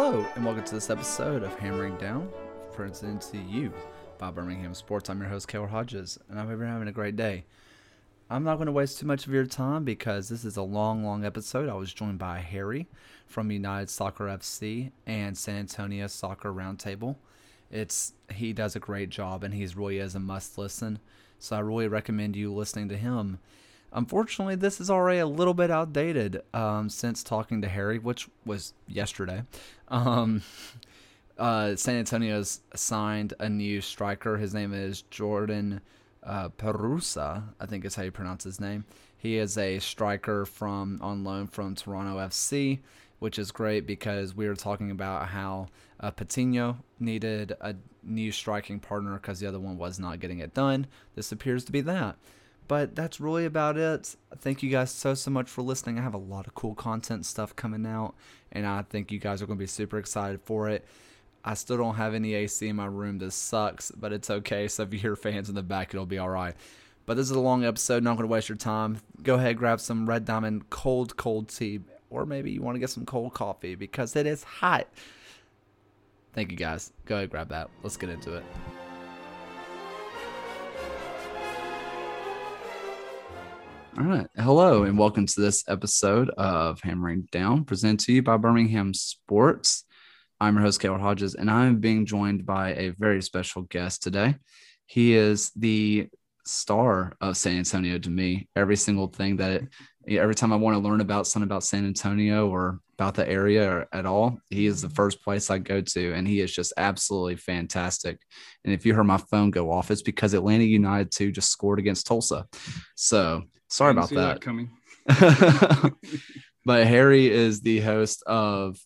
Hello, and welcome to this episode of Hammering Down, presented to you by Birmingham Sports. I'm your host, Kaylor Hodges, and I hope you're having a great day. I'm not going to waste too much of your time because this is a long, long episode. I was joined by Harry from United Soccer FC and San Antonio Soccer Roundtable. It's he does a great job, and he's really is a must listen. So I really recommend you listening to him. Unfortunately, this is already a little bit outdated um, since talking to Harry, which was yesterday. Um, uh, San Antonio's signed a new striker. His name is Jordan uh, Perruzza, I think is how you pronounce his name. He is a striker from on loan from Toronto FC, which is great because we were talking about how uh, Patino needed a new striking partner because the other one was not getting it done. This appears to be that. But that's really about it. Thank you guys so, so much for listening. I have a lot of cool content stuff coming out, and I think you guys are going to be super excited for it. I still don't have any AC in my room. This sucks, but it's okay. So if you hear fans in the back, it'll be all right. But this is a long episode. Not going to waste your time. Go ahead, grab some Red Diamond cold, cold tea, or maybe you want to get some cold coffee because it is hot. Thank you guys. Go ahead, grab that. Let's get into it. All right. Hello, and welcome to this episode of Hammering Down, presented to you by Birmingham Sports. I'm your host, Kaylor Hodges, and I'm being joined by a very special guest today. He is the star of San Antonio to me. Every single thing that it, every time I want to learn about something about San Antonio or about the area or at all, he is the first place I go to, and he is just absolutely fantastic. And if you heard my phone go off, it's because Atlanta United 2 just scored against Tulsa. So sorry about that. that coming. but Harry is the host of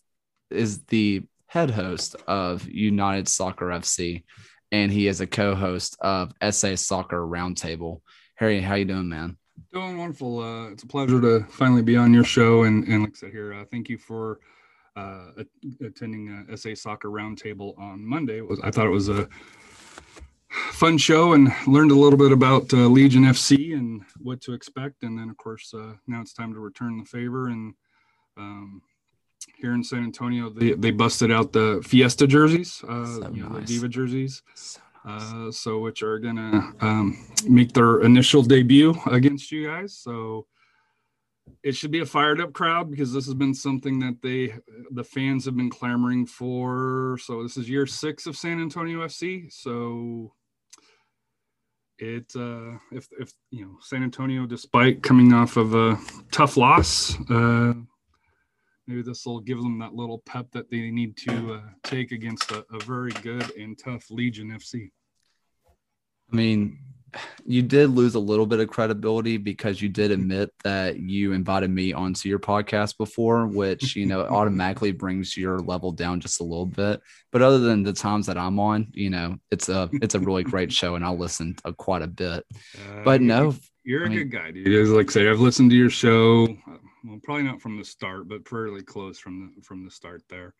is the head host of United Soccer FC, and he is a co-host of SA Soccer Roundtable. Harry, how you doing, man? Doing wonderful. Uh, it's a pleasure to finally be on your show, and and like I said here, uh, thank you for uh, attending uh, SA Soccer Roundtable on Monday. Was I thought it was a fun show and learned a little bit about uh, Legion FC and what to expect, and then of course uh, now it's time to return the favor and. Um, here in San Antonio, they, they busted out the Fiesta jerseys, uh, so you know, nice. the Diva jerseys. So, nice. uh, so which are gonna um, make their initial debut against you guys. So it should be a fired up crowd because this has been something that they the fans have been clamoring for. So this is year six of San Antonio FC. So it uh, if if you know San Antonio, despite coming off of a tough loss. Uh, maybe this will give them that little pep that they need to uh, take against a, a, very good and tough Legion FC. I mean, you did lose a little bit of credibility because you did admit that you invited me onto your podcast before, which you know automatically brings your level down just a little bit. But other than the times that I'm on, you know, it's a it's a really great show, and I'll listen to quite a bit. Uh, but no, you're a I mean, good guy, dude. Like I say, I've listened to your show well, probably not from the start, but fairly close from the from the start there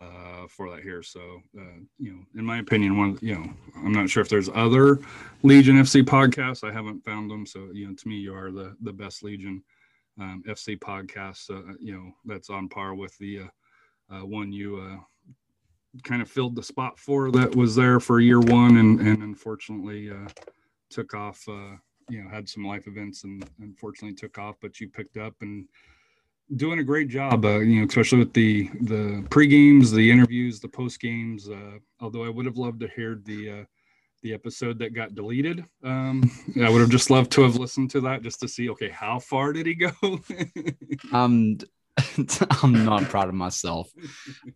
uh, for that here. So, uh, you know, in my opinion, one, you know, I'm not sure if there's other Legion FC podcasts. I haven't found them. So, you know, to me, you are the the best Legion um, FC podcast. Uh, you know, that's on par with the uh, uh, one you uh, kind of filled the spot for that was there for year one, and and unfortunately took off you know had some life events and unfortunately took off but you picked up and doing a great job uh, you know especially with the the pre games the interviews the post games uh, although i would have loved to hear the uh, the episode that got deleted um, i would have just loved to have listened to that just to see okay how far did he go um I'm not proud of myself.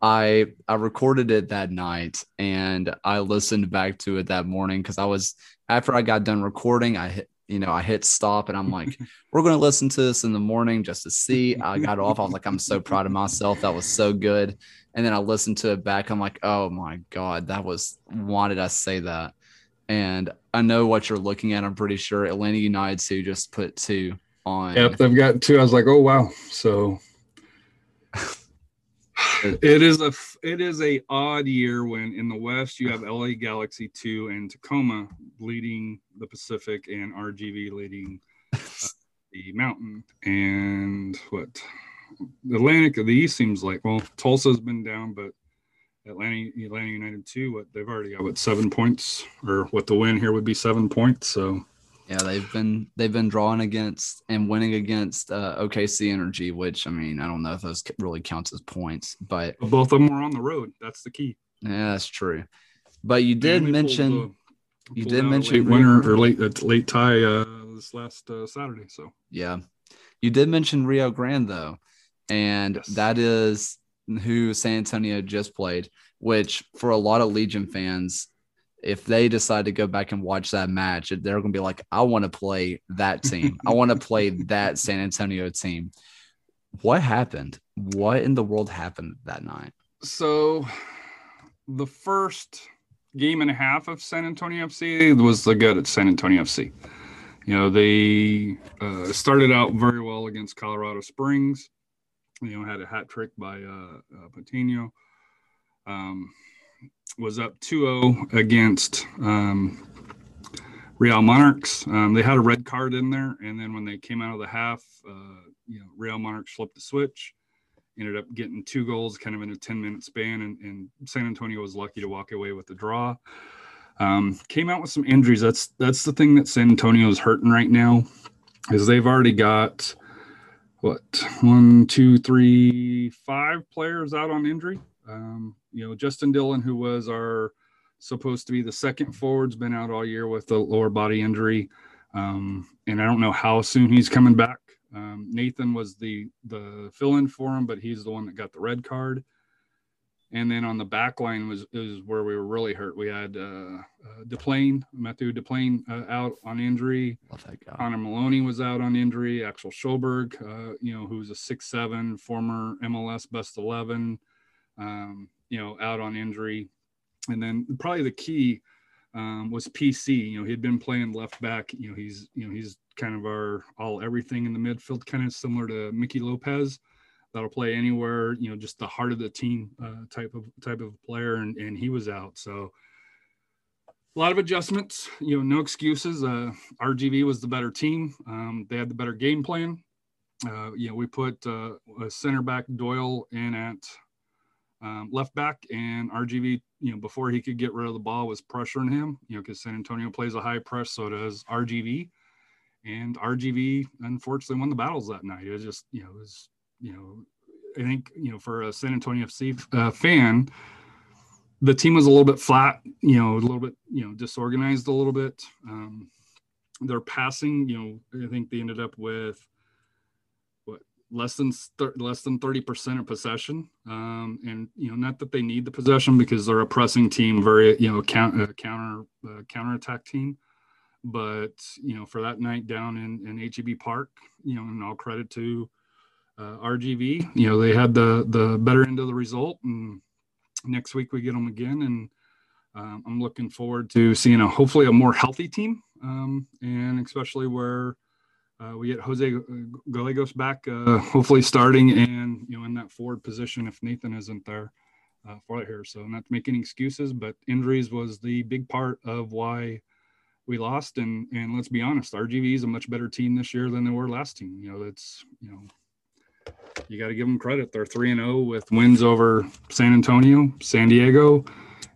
I I recorded it that night and I listened back to it that morning because I was after I got done recording, I hit you know, I hit stop and I'm like, we're going to listen to this in the morning just to see. I got off. I was like, I'm so proud of myself. That was so good. And then I listened to it back. I'm like, oh my God, that was, why did I say that? And I know what you're looking at. I'm pretty sure Atlanta United who just put two on. Yep, they've got two. I was like, oh wow. So it is a it is a odd year when in the West you have LA Galaxy two and Tacoma leading the Pacific and RGV leading uh, the Mountain and what Atlantic of the East seems like well, Tulsa's been down, but Atlanta Atlanta United two What they've already got what seven points, or what the win here would be seven points. So yeah, they've been they've been drawing against and winning against uh, OKC Energy, which I mean I don't know if those really counts as points, but both of them were on the road. That's the key. Yeah, that's true. But you did mention pulled, uh, you did mention late winner or late uh, late tie uh, this last uh, Saturday. So Yeah. You did mention Rio Grande though. And Yes. that is who San Antonio just played, which for a lot of Legion fans, if they decide to go back and watch that match, they're going to be like, I want to play that team. I want to play that San Antonio team. What happened? What in the world happened that night? so the first game and a half of San Antonio FC was the good at San Antonio FC. You know, they uh, started out very well against Colorado Springs. You know, had a hat trick by uh, uh, Patino. Um, was up 2-0 against um, Real Monarchs. Um, they had a red card in there, and then when they came out of the half, uh, you know, Real Monarchs flipped the switch ended up getting two goals kind of in a 10 minute span and, and san antonio was lucky to walk away with the draw. Um, came out with some injuries. That's that's the thing that san antonio is hurting right now is they've already got what one two three five players out on injury. Um, you know justin Dhillon who was our supposed to be the second forward's been out all year with a lower body injury um, and i don't know how soon he's coming back um, Nathan was the the fill in for him, but he's the one that got the red card. And then on the back line was is where we were really hurt. We had uh, uh, Deplagne, Matthew Deplagne uh, out on injury. Love that guy. Connor Maloney was out on injury. Axel Sjöberg, uh, you know, who's a six seven former MLS best eleven, um, you know, out on injury. And then probably the key um, was PC. You know, he had been playing left back. You know, he's you know he's kind of our all everything in the midfield, kind of similar to Mikey Lopez. That'll play anywhere. You know, just the heart of the team uh, type of type of player, and and he was out. So a lot of adjustments. You know, no excuses. Uh, RGV was the better team. Um, they had the better game plan. Uh, you know, we put uh, a center back Doyle in at um, left back, and RGV, you know, before he could get rid of the ball, was pressuring him. You know, because San Antonio plays a high press, so does RGV, and RGV unfortunately won the battles that night. It was just, you know, it was, you know, I think, you know, for a San Antonio FC uh, fan, the team was a little bit flat, you know, a little bit, you know, disorganized a little bit. Um, their passing, you know, I think they ended up with less than thir- less than thirty percent of possession, um, and you know, not that they need the possession because they're a pressing team, very you know, count, uh, counter uh, counter attack team. But you know, for that night down in in HEB Park, you know, and all credit to uh, RGV, you know, they had the the better end of the result, and next week we get them again, and um, I'm looking forward to seeing a hopefully a more healthy team, um, and especially where uh, we get Jose Gallegos back, uh, hopefully starting and you know in that forward position if Nathan isn't there uh, for it here. So not to make any excuses, but injuries was the big part of why we lost. And and let's be honest, RGV is a much better team this year than they were last team. You know that's you know you got to give them credit. They're three and zero with wins over San Antonio, San Diego,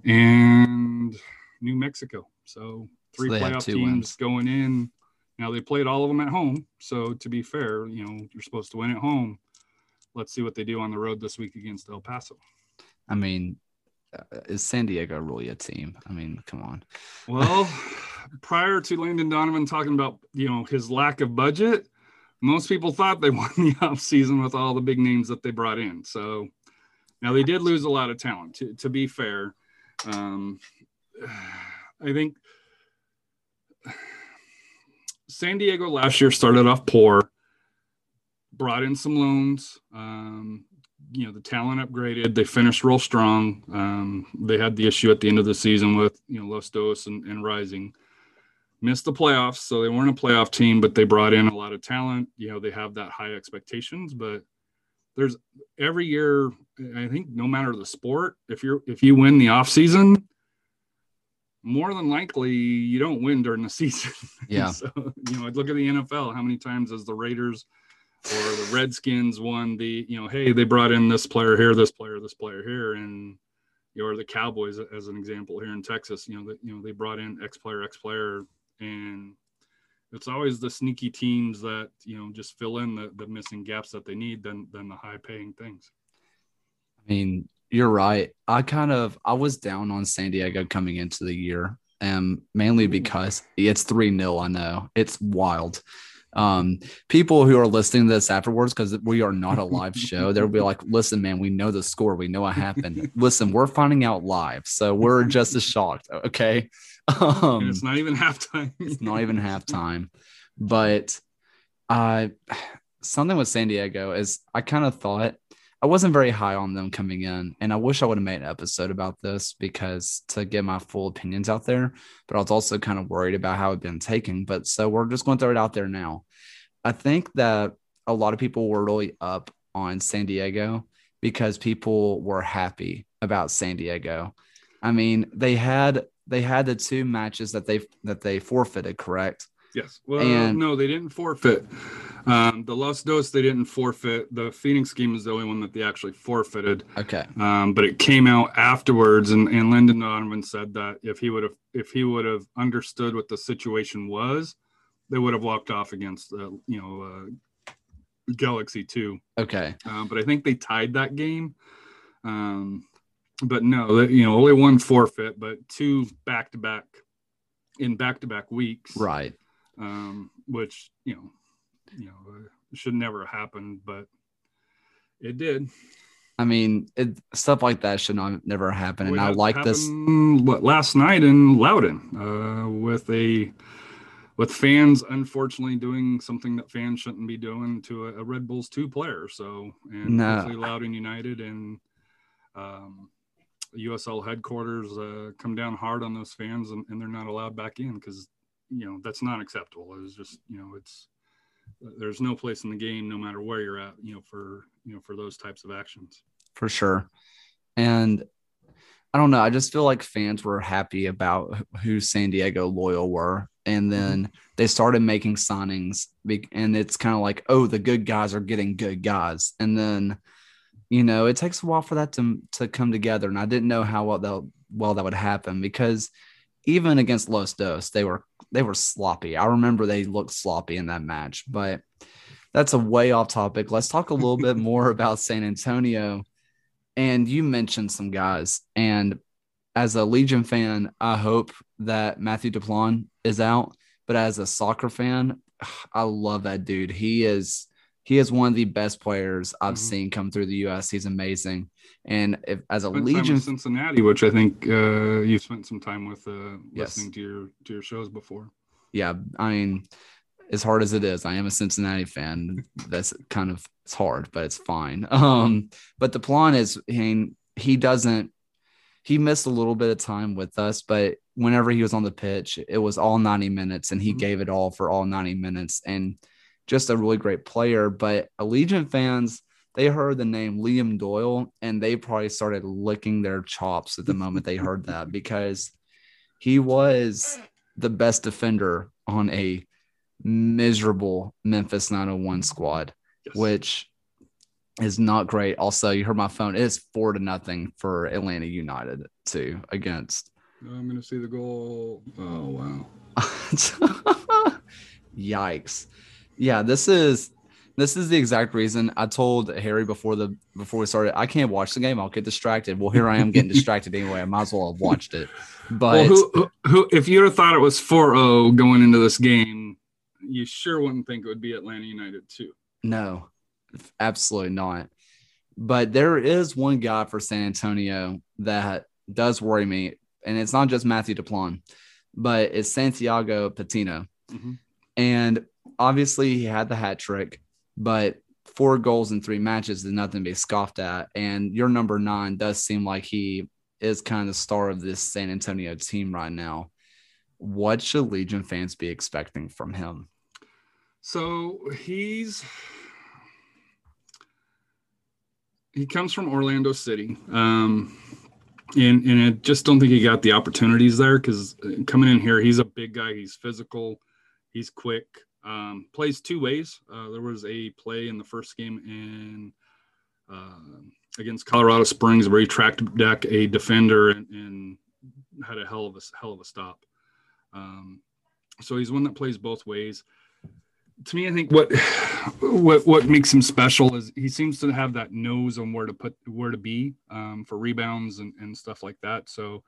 and New Mexico. So three have playoff teams wins. going in. Now they played all of them at home. So to be fair, you know you're supposed to win at home. Let's see what they do on the road this week against El Paso. I mean, uh, is San Diego really a team? I mean, come on. Well, prior to Landon Donovan talking about you know his lack of budget, most people thought they won the offseason with all the big names that they brought in. So now they did lose a lot of talent. To, to be fair, um, I think San Diego last year started off poor, brought in some loans. Um, you know, the talent upgraded. They finished real strong. Um, they had the issue at the end of the season with, you know, Los Dos and, and Rising. Missed the playoffs, so they weren't a playoff team, but they brought in a lot of talent. You know, they have that high expectations, but there's every year, I think no matter the sport, if you're if you win the off season, more than likely you don't win during the season. Yeah. so, you know, look at the NFL. How many times has the Raiders or the Redskins won the, you know, hey, they brought in this player here, this player, this player here, and or the Cowboys as an example here in Texas, you know, that you know they brought in X player, X player, and it's always the sneaky teams that you know just fill in the, the missing gaps that they need than than the high paying things. I mean, you're right. I kind of I was down on San Diego coming into the year, and mainly because it's three 0 I know it's wild. Um, people who are listening to this afterwards, because we are not a live show, they'll be like, listen, man, we know the score, we know what happened. listen, we're finding out live, so we're just as shocked. Okay. Um, it's not even halftime. it's not even halftime. But uh something with San Diego is I kind of thought I wasn't very high on them coming in, and I wish I would have made an episode about this because to get my full opinions out there. But I was also kind of worried about how it'd been taken. But so we're just going to throw it out there now. I think that a lot of people were really up on San Diego because people were happy about San Diego. I mean, they had they had the two matches that they that they forfeited, correct? Yes. Well, and, no, they didn't forfeit. Um, the Los Dos they didn't forfeit. The Phoenix game is the only one that they actually forfeited. Okay. Um, but it came out afterwards, and, and Landon Donovan said that if he would have if he would have understood what the situation was, they would have walked off against uh, you know uh, Galaxy two. Okay. Um, but I think they tied that game. Um, but no, you know, only one forfeit, but two back to back in back to back weeks. Right um, which you know, you know, should never happen, but it did. I mean, it, stuff like that should not never happen. And I like this. What, last night in Loudoun, uh, with a with fans unfortunately doing something that fans shouldn't be doing to a, a Red Bulls two player. So and no. Loudoun United and um, USL headquarters uh, come down hard on those fans and, and they're not allowed back in because you know that's not acceptable it's just you know it's there's no place in the game no matter where you're at you know for you know for those types of actions. For sure. And i don't know i just feel like fans were happy about who san diego loyal were. And mm-hmm. then they started making signings and it's kind of like oh the good guys are getting good guys. And then you know it takes a while for that to to come together. And i didn't know how well that well that would happen because even against Los Dos, they were they were sloppy. I remember they looked sloppy in that match, but that's a way off topic. Let's talk a little bit more about San Antonio. And you mentioned some guys, and as a Legion fan, I hope that Matthew Deplagne is out. But as a soccer fan, I love that dude. He is he is one of the best players I've mm-hmm. seen come through the U.S. He's amazing. And if, as a spent Legion Cincinnati, which I think uh, you spent some time with uh, listening yes. to your to your shows before. Yeah, I mean, as hard as it is, I am a Cincinnati fan. That's kind of it's hard, but it's fine. Um, but the plan is he he doesn't he missed a little bit of time with us, but whenever he was on the pitch, it was all 90 minutes and he mm-hmm. gave it all for all 90 minutes and just a really great player. But Allegiant fans they heard the name Liam Doyle and they probably started licking their chops at the moment they heard that because he was the best defender on a miserable Memphis 901 squad, yes. which is not great. Also, you heard my phone. It is four to nothing for Atlanta United too against. I'm gonna see the goal. Oh wow. Yikes. Yeah, this is this is the exact reason I told Harry before the before we started. I can't watch the game. I'll get distracted. Well, here I am getting distracted anyway. I might as well have watched it. But well, who, who, if you'd have thought it was 4-0 going into this game, you sure wouldn't think it would be Atlanta United too. No, absolutely not. But there is one guy for San Antonio that does worry me, and it's not just Matthew Deplagne, but it's Santiago Patino. Mm-hmm. And obviously, he had the hat trick but four goals in three matches is nothing to be scoffed at. And your number nine does seem like he is kind of the star of this San Antonio team right now. What should Legion fans be expecting from him? So he's he comes from Orlando City. Um, and and I just don't think he got the opportunities there because coming in here, he's a big guy. He's physical, he's quick. Um, plays two ways. Uh, there was a play in the first game in uh, against Colorado Springs where he tracked back a defender and, and, had a hell of a hell of a stop. Um, so he's one that plays both ways. To me, I think what what what makes him special is he seems to have that nose on where to put where to be um, for rebounds and, and stuff like that. So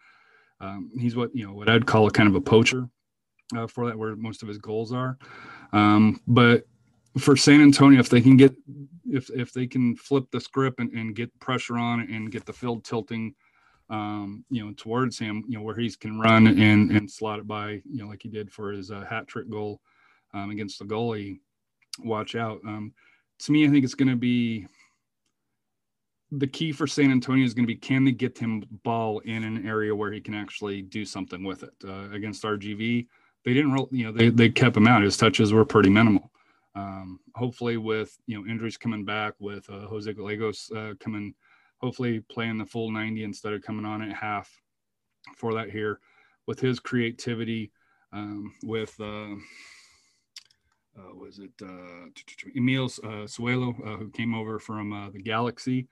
um, he's what you know what I'd call a kind of a poacher uh, for that, where most of his goals are. Um, but for San Antonio, if they can get if if they can flip the script and, and get pressure on and get the field tilting, um, you know, towards him, you know, where he can run and and slot it by, you know, like he did for his uh, hat trick goal um, against the goalie. Watch out. Um, to me, I think it's going to be the key for San Antonio is going to be can they get him ball in an area where he can actually do something with it uh, against RGV they didn't you know, they, they kept him out. His touches were pretty minimal. Um, hopefully, with you know injuries coming back, with uh, Jose Gallegos uh, coming, hopefully playing the full 90 instead of coming on at half for that here, with his creativity, um, with uh, uh, was it uh, Emil uh, Cuello, who came over from the Galaxy.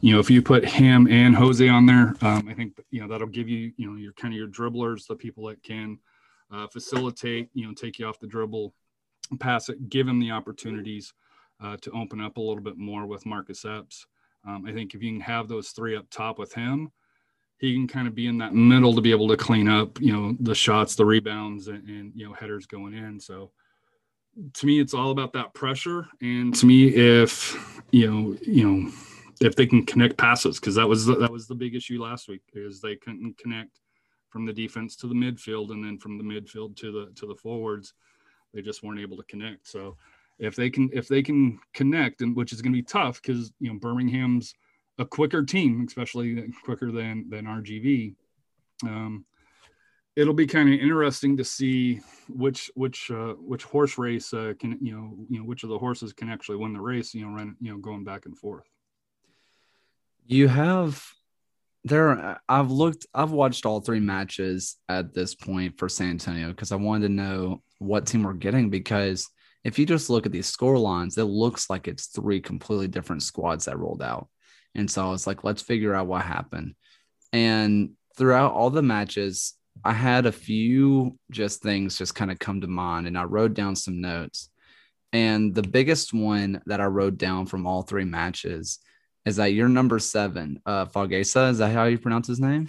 You know, if you put him and Jose on there, um, I think you know that'll give you you know your kind of your dribblers, the people that can uh, facilitate, you know, take you off the dribble, pass it, give him the opportunities uh, to open up a little bit more with Marcus Epps. Um, I think if you can have those three up top with him, he can kind of be in that middle to be able to clean up, you know, the shots, the rebounds, and, and you know headers going in. So to me, it's all about that pressure. And to me, if you know, you know, if they can connect passes, because that was that was the big issue last week, is they couldn't connect from the defense to the midfield and then from the midfield to the to the forwards they just weren't able to connect. So if they can if they can connect and which is going to be tough because you know birmingham's a quicker team especially quicker than than rgv um, it'll be kind of interesting to see which which uh, which horse race uh, can you know you know which of the horses can actually win the race you know run you know going back and forth. You have there I've looked I've watched all three matches at this point for San Antonio because I wanted to know what team we're getting because if you just look at these score lines, it looks like it's three completely different squads that rolled out. And so I was like, let's figure out what happened. And throughout all the matches, I had a few just things just kind of come to mind and I wrote down some notes. And the biggest one that I wrote down from all three matches is that your number seven, uh, Fogesa. Is that how you pronounce his name?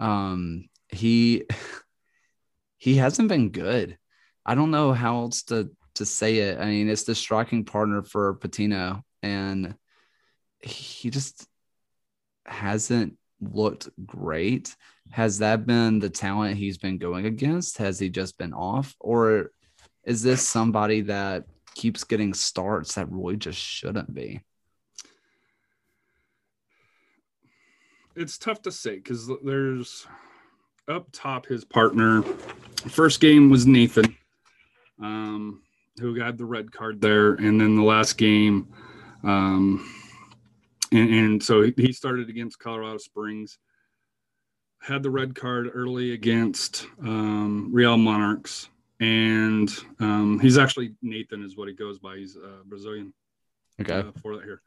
Um, he he hasn't been good. I don't know how else to to say it. I mean, it's the striking partner for Patino, and he just hasn't looked great. Has that been the talent he's been going against? Has he just been off, or is this somebody that keeps getting starts that really just shouldn't be? It's tough to say because there's up top his partner. First game was Nathan, um, who got the red card there, and then the last game, um, and, and so he started against Colorado Springs. Had the red card early against um, Real Monarchs, and um, he's actually Nathan is what he goes by. He's uh, Brazilian. Okay. Uh, for that here.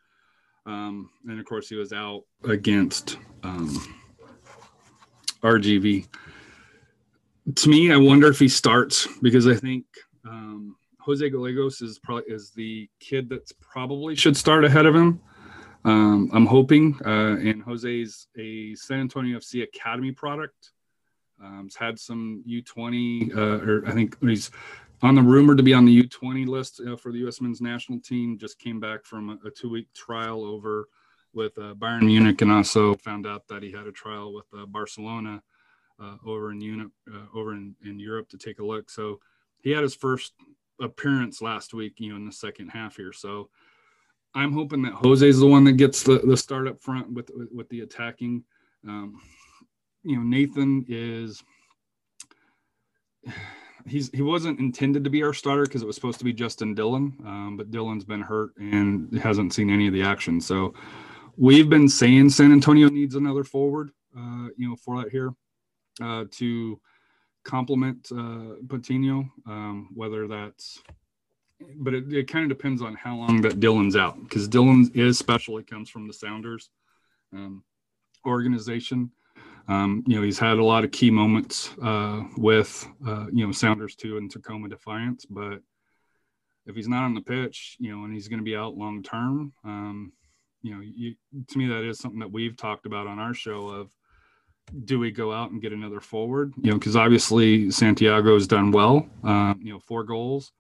Um, and of course, he was out against um, RGV. To me, I wonder if he starts because I think um, Jose Gallegos is probably is the kid that's probably should start ahead of him. Um, I'm hoping, uh, and Jose's a San Antonio FC Academy product. Um, he's had some U20, uh, or I think he's on the rumor to be on the U20 list uh, for the U.S. men's national team. Just came back from a, a two week trial over with uh, Bayern Munich, and also found out that he had a trial with uh, Barcelona uh, over in Europe, uh, over in, in Europe to take a look. So he had his first appearance last week, you know, in the second half here. So I'm hoping that Jose is the one that gets the, the start up front with, with, with the attacking. Um, you know, Nathan is he's he wasn't intended to be our starter because it was supposed to be Justin Dhillon, um, but Dhillon's been hurt and hasn't seen any of the action. So we've been saying San Antonio needs another forward, uh, you know, for that here uh, to complement uh, Patino, um, whether that's, but it, it kind of depends on how long that Dhillon's out because Dhillon is special. He comes from the Sounders um, organization. Um, you know, he's had a lot of key moments uh, with, uh, you know, Sounders too and Tacoma Defiance, but if he's not on the pitch, you know, and he's going to be out long term, um, you know, you, to me, that is something that we've talked about on our show of, do we go out and get another forward? You know, because obviously Santiago has done well, um, you know, four goals,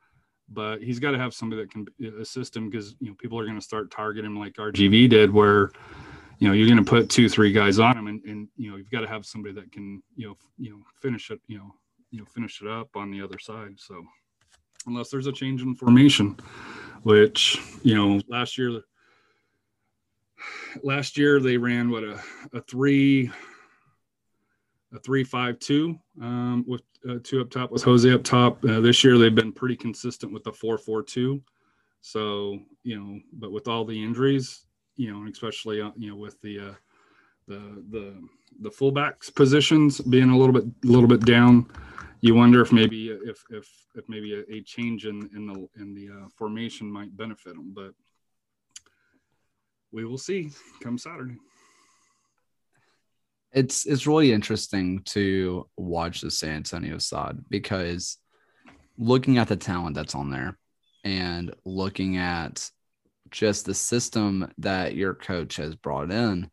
but he's got to have somebody that can assist him because, you know, people are going to start targeting him like RGV did, where, you know, you're going to put two, three guys on him and, and, you know, you've got to have somebody that can, you know, you know, finish it, you know, you know, finish it up on the other side. So unless there's a change in formation, which, you know, last year, last year they ran what a, a three, a three-five-two um, with uh, two up top with Jose up top. Uh, this year they've been pretty consistent with the four-four-two. So you know, but with all the injuries, you know, especially uh, you know with the uh, the the the fullbacks positions being a little bit a little bit down, you wonder if maybe if if if maybe a, a change in in the in the uh, formation might benefit them, but we will see come Saturday. It's it's really interesting to watch the San Antonio side because looking at the talent that's on there and looking at just the system that your coach has brought in,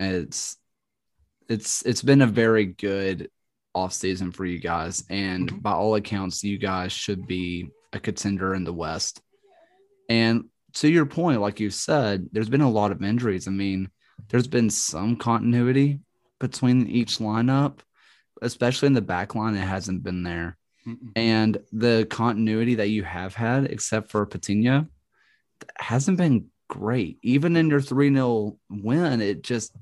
it's it's it's been a very good off season for you guys. And mm-hmm. by all accounts, you guys should be a contender in the West. And to your point, like you said, there's been a lot of injuries. I mean, there's been some continuity between each lineup, especially in the back line. It hasn't been there. Mm-mm. And the continuity that you have had, except for Patino, hasn't been great. Even in your 3 0 win, it just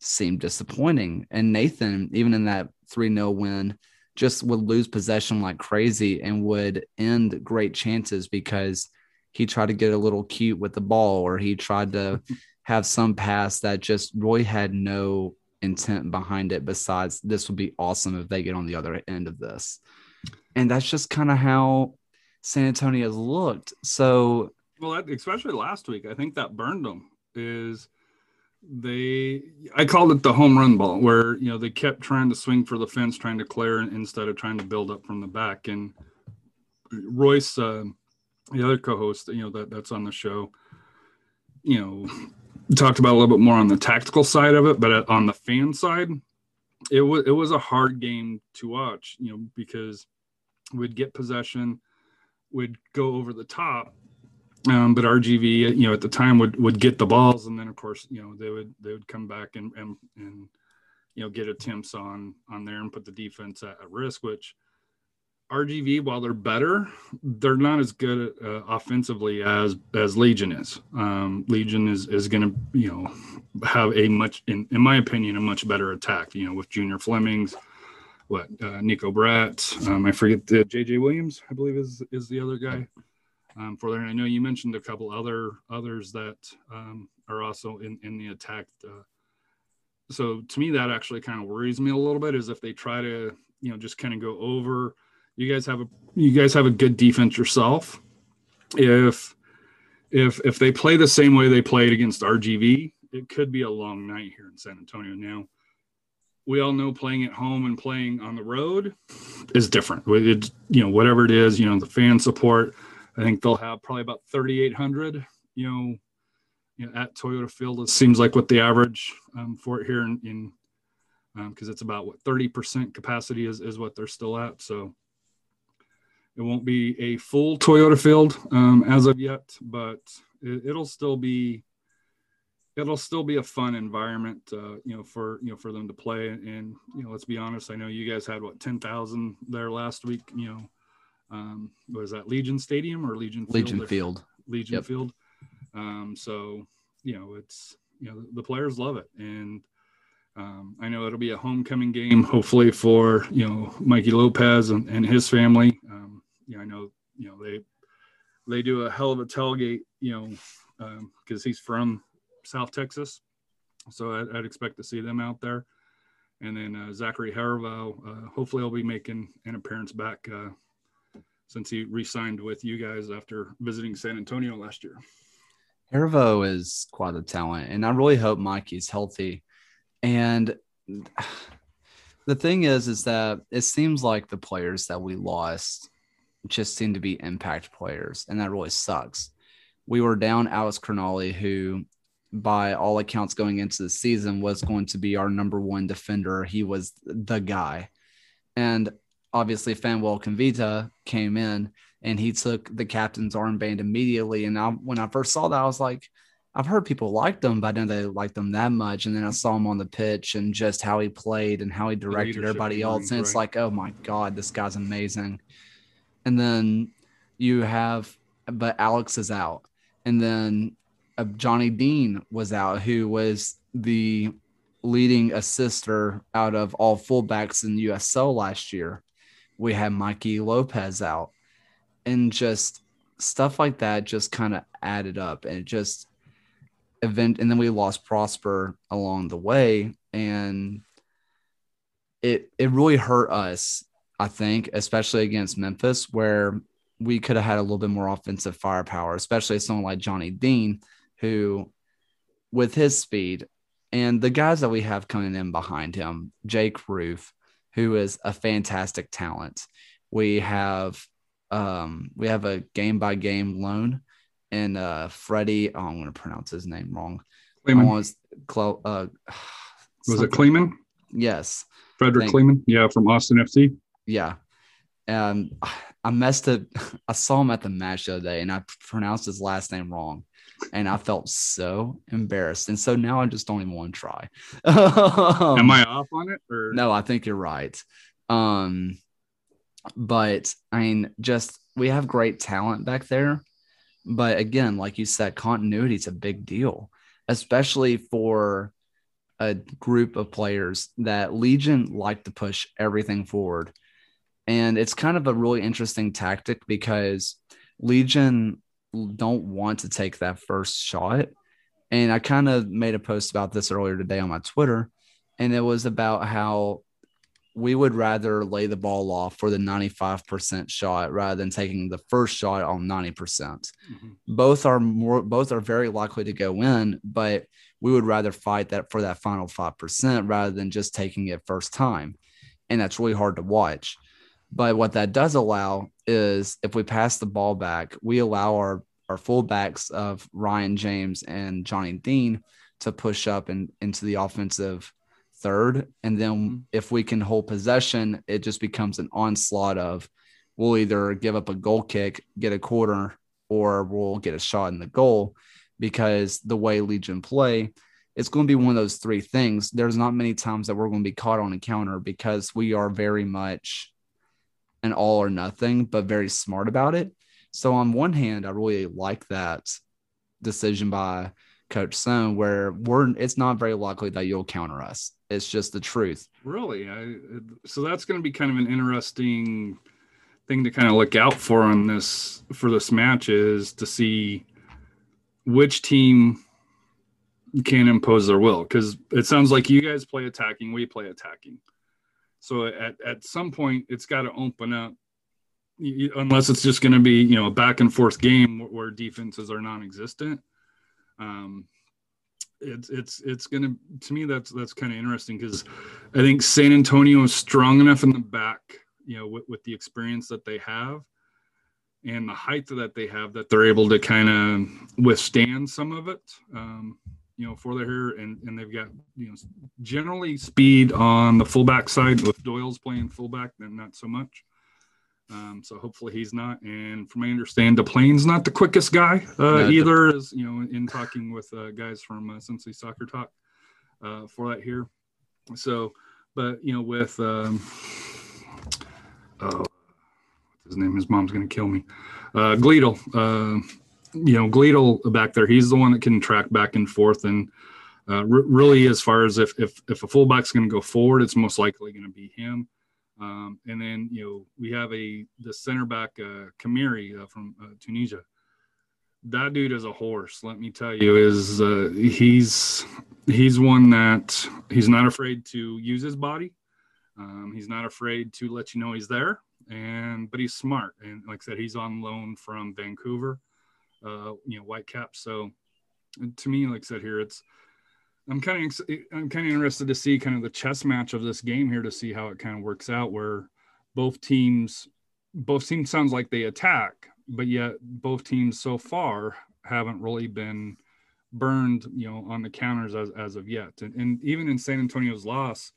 seemed disappointing. And Nathan, even in that 3 0 win, just would lose possession like crazy and would end great chances because he tried to get a little cute with the ball or he tried to have some pass that just Roy had no intent behind it besides this would be awesome if they get on the other end of this. And that's just kind of how San Antonio has looked. So, well, especially last week, I think that burned them. Is they I called it the home run ball, where you know they kept trying to swing for the fence, trying to clear instead of trying to build up from the back. And Royce, uh, the other co-host, you know that that's on the show, you know, talked about a little bit more on the tactical side of it, but on the fan side, it was it was a hard game to watch, you know, because we'd get possession, we'd go over the top, um, but RGV, you know, at the time would would get the balls, and then of course, you know, they would they would come back and and and you know get attempts on on there and put the defense at, at risk, which RGV, while they're better, they're not as good uh, offensively as as Legion is. Um, Legion is is going to you know have a much, in, in my opinion, a much better attack. You know, with Junior Flemings, what uh, Neco Brett, um, I forget the JJ Williams, I believe is is the other guy um, for there. I know you mentioned a couple other others that um, are also in in the attack. Uh, so to me, that actually kind of worries me a little bit. Is if they try to you know just kind of go over you guys have a you guys have a good defense yourself. If if if they play the same way they played against RGV, it could be a long night here in San Antonio. Now, we all know playing at home and playing on the road is different. It's you know whatever it is, you know the fan support. I think they'll have probably about 3,800. You know, you know, at Toyota Field. It seems like what the average um, for it here in, because um, it's about what 30% capacity is is what they're still at. So it won't be a full Toyota field um, as of yet, but it, will still be it'll still be a fun environment, uh, you know, for you know for them to play. And you know, let's be honest, I know you guys had what ten thousand there last week. You know, um, was that Legion Stadium or Legion Field Legion Field? Legion yep. Field. Um, so you know, it's you know the players love it, and um, I know it'll be a homecoming game, hopefully for you know Mikey Lopez and, and his family. Um, you know, I know, you know, they they do a hell of a tailgate, you know, because um, he's from South Texas, so I'd, I'd, expect to see them out there. and then uh, Zachary Herivaux. Uh, hopefully, he'll be making an appearance back uh, since he re-signed with you guys after visiting San Antonio last year. Herivaux is quite a talent, and I really hope Mikey's healthy. And the thing is, is that it seems like the players that we lost just seem to be impact players, and that really sucks. We were down Alex Crognale, who, by all accounts, going into the season was going to be our number one defender. He was the guy, and obviously Phanuel Kavita came in and he took the captain's armband immediately. And I, when I first saw that, I was like, I've heard people liked him, but I didn't know they liked him that much. And then I saw him on the pitch and just how he played and how he directed everybody else. And it's like, oh my God, this guy's amazing. And then you have, but Alex is out. And then uh, Johnny Dean was out, who was the leading assister out of all fullbacks in USL last year. We had Mikey Lopez out. And just stuff like that just kind of added up. And it just, event and then we lost prosper along the way and it it really hurt us i think especially against memphis where we could have had a little bit more offensive firepower especially someone like johnny dean who with his speed and the guys that we have coming in behind him jake Rufe who is a fantastic talent we have um we have a game by game loan and uh Freddie. Oh, I'm going to pronounce his name wrong. Kleemann. Was, Clo, uh, was it Kleemann? Yes. Frederick Kleemann. Yeah, from Austin FC. Yeah. And I messed up. I saw him at the match the other day and I pronounced his last name wrong. And I felt so embarrassed. And so now I just don't even want to try. Am I off on it? Or? No, I think you're right. Um, but I mean, just we have great talent back there but again, like you said, continuity is a big deal, especially for a group of players that Legion like to push everything forward. And it's kind of a really interesting tactic because Legion don't want to take that first shot. And I kind of made a post about this earlier today on my Twitter. And it was about how we would rather lay the ball off for the 95% shot rather than taking the first shot on 90%. percent mm hmm Both are more both are very likely to go in, but we would rather fight that for that final 5% rather than just taking it first time. And that's really hard to watch. But what that does allow is if we pass the ball back, we allow our our fullbacks of Ryan James and Johnny Dean to push up and into the offensive third. And then mm-hmm. if we can hold possession, it just becomes an onslaught of we'll either give up a goal kick, get a quarter, or we'll get a shot in the goal because the way Legion play, it's going to be one of those three things. There's not many times that we're going to be caught on a counter because we are very much an all or nothing, but very smart about it. So on one hand, I really like that decision by Coach Stone, where we're it's not very likely that you'll counter us. It's just the truth. Really? I, so that's going to be kind of an interesting thing to kind of look out for on this for this match is to see which team can impose their will because it sounds like you guys play attacking, we play attacking. So at, at some point, it's got to open up, unless it's just going to be you know a back and forth game where defenses are non-existent. Um, it's it's it's gonna to me that's that's kind of interesting because I think San Antonio is strong enough in the back, you know, with, with the experience that they have and the height that they have that they're able to kind of withstand some of it. Um, you know, for their hair and and they've got you know generally speed on the fullback side. With Doyle's playing fullback, then not so much. Um, so hopefully he's not. And from my understand, Deplagne's not the quickest guy uh, no, either. As you know, in talking with uh, guys from uh, Cincy Soccer Talk uh, for that here. So, but you know, with um, oh, his name? His mom's gonna kill me. Uh, Gleedle, uh, you know, Gleedle back there. He's the one that can track back and forth and. Uh, really, as far as if if if a fullback's going to go forward, it's most likely going to be him. Um, and then you know we have a the center back uh, Khmiri uh, from uh, Tunisia. That dude is a horse. Let me tell you, is uh, he's he's one that he's not afraid to use his body. Um, he's not afraid to let you know he's there, and but he's smart. And like I said, he's on loan from Vancouver, uh, you know, white caps. So to me, like I said here, it's I'm kind of I'm kind of interested to see kind of the chess match of this game here to see how it kind of works out. Where both teams, both teams sounds like they attack, but yet both teams so far haven't really been burned, you know, on the counters as, as of yet. And, and even in San Antonio's loss,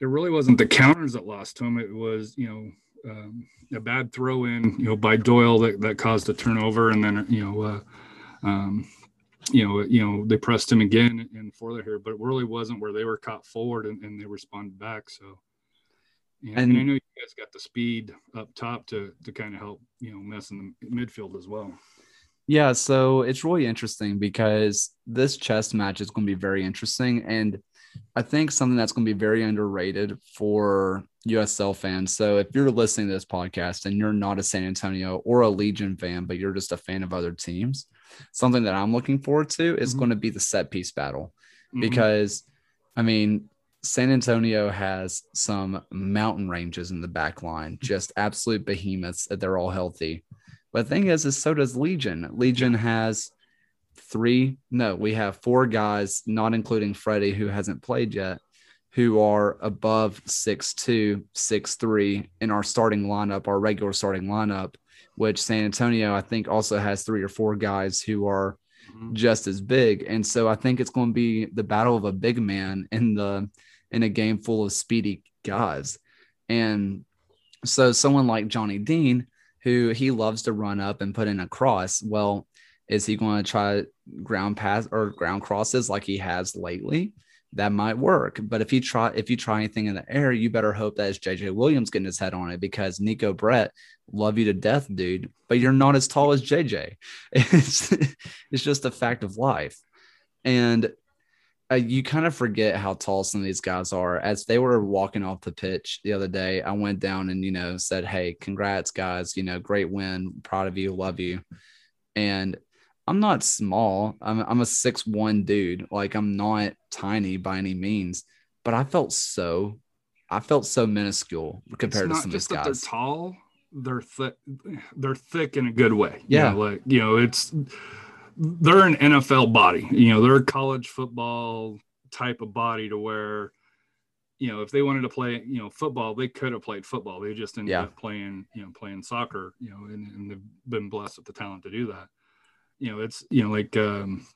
it really wasn't the counters that lost to him. It was, you know, um, a bad throw in, you know, by Doyle that, that caused a turnover. And then, you know, uh, um, you know, you know, they pressed him again and further here, but it really wasn't where they were caught forward and, and they responded back. So, yeah, and, and, I know you guys got the speed up top to to kind of help, you know, mess in the midfield as well. Yeah, so it's really interesting because this chess match is going to be very interesting. And I think something that's going to be very underrated for USL fans. So if you're listening to this podcast and you're not a San Antonio or a Legion fan, but you're just a fan of other teams, something that I'm looking forward to is mm-hmm. going to be the set piece battle. Mm-hmm. Because, I mean, San Antonio has some mountain ranges in the back line, just absolute behemoths that they're all healthy. But the thing is, is so does Legion. Legion has three, no, we have four guys, not including Freddie, who hasn't played yet, who are above six two, six three in our starting lineup, our regular starting lineup, which San Antonio, I think, also has three or four guys who are mm-hmm. just as big. And so I think it's going to be the battle of a big man in the in a game full of speedy guys. And so someone like Johnny Dean who he loves to run up and put in a cross. Well, is he going to try ground pass or ground crosses like he has lately? That might work. But if you try if you try anything in the air, you better hope that it's JJ Williams getting his head on it because Neco Brett, love you to death, dude. But you're not as tall as JJ. It's it's just a fact of life. And uh, you kind of forget how tall some of these guys are. As they were walking off the pitch the other day, I went down and, you know, said, Hey, congrats, guys. You know, great win. Proud of you. Love you. And I'm not small. I'm, I'm a six one dude. Like, I'm not tiny by any means, but I felt so, I felt so minuscule compared to some of these guys. they're tall, they're thick, they're thick in a good way. Yeah. You know, like, you know, it's, they're an NFL body. You know, they're a college football type of body to where, you know, if they wanted to play, you know, football, they could have played football. They just ended yeah. up playing, you know, playing soccer, you know, and, and, they've been blessed with the talent to do that. You know, it's, you know, like, um,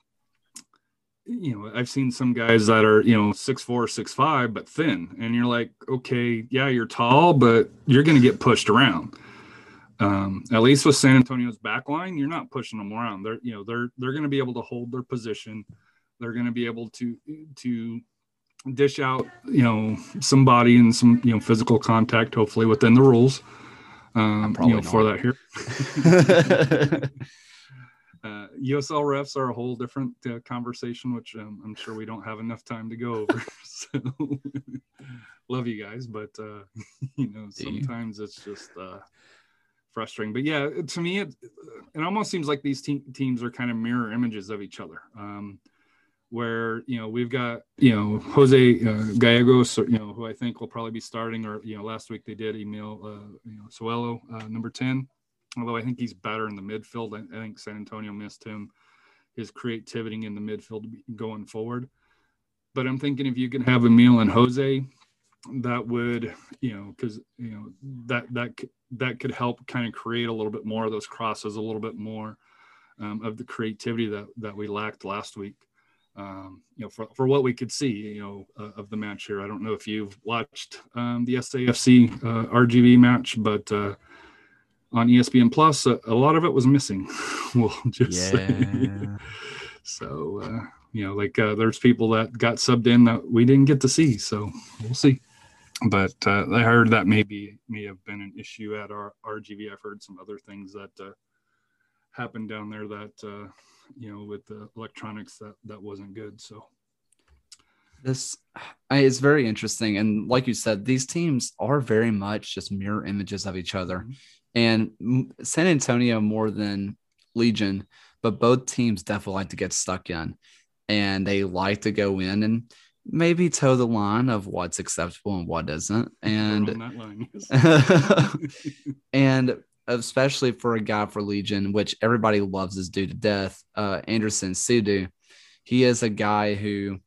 you know, I've seen some guys that are, you know, six four, six five, but thin. And you're like, okay, yeah, you're tall, but you're going to get pushed around um, at least with San Antonio's back line, you're not pushing them around. They're you know they're they're going to be able to hold their position. They're going to be able to to dish out you know some body and some you know physical contact, hopefully within the rules. Um, you know, for that here. USL refs are a whole different uh, conversation, which um, I'm sure we don't have enough time to go over. so, love you guys, but uh, you know sometimes it's just uh, frustrating. But yeah, to me, it it almost seems like these te- teams are kind of mirror images of each other. Um, where you know we've got you know Jose uh, Gallegos, you know who I think will probably be starting, or you know last week they did Emil uh, you know Cuello, uh, number ten. Although I think he's better in the midfield, I, I think San Antonio missed him, his creativity in the midfield going forward. But I'm thinking if you can have Emil and Jose, that would you know because you know that that that could help kind of create a little bit more of those crosses, a little bit more um, of the creativity that that we lacked last week. Um, you know, for, for what we could see, you know, uh, of the match here. I don't know if you've watched um, the SAFC uh, RGV match, but uh, on ESPN Plus, a, a, lot of it was missing. we'll just yeah. say. so, uh, you know, like uh, there's people that got subbed in that we didn't get to see. So we'll see but uh, I heard that maybe may have been an issue at our RGV. I've heard some other things that uh, happened down there that uh, you know with the electronics that that wasn't good. So this is very interesting, and like you said, these teams are very much just mirror images of each other, mm-hmm. And San Antonio more than Legion, but both teams definitely like to get stuck in. and they like to go in and maybe toe the line of what's acceptable and what isn't. And and especially for a guy for Legion, which everybody loves is due to death, uh, Anderson Asiedu. He is a guy who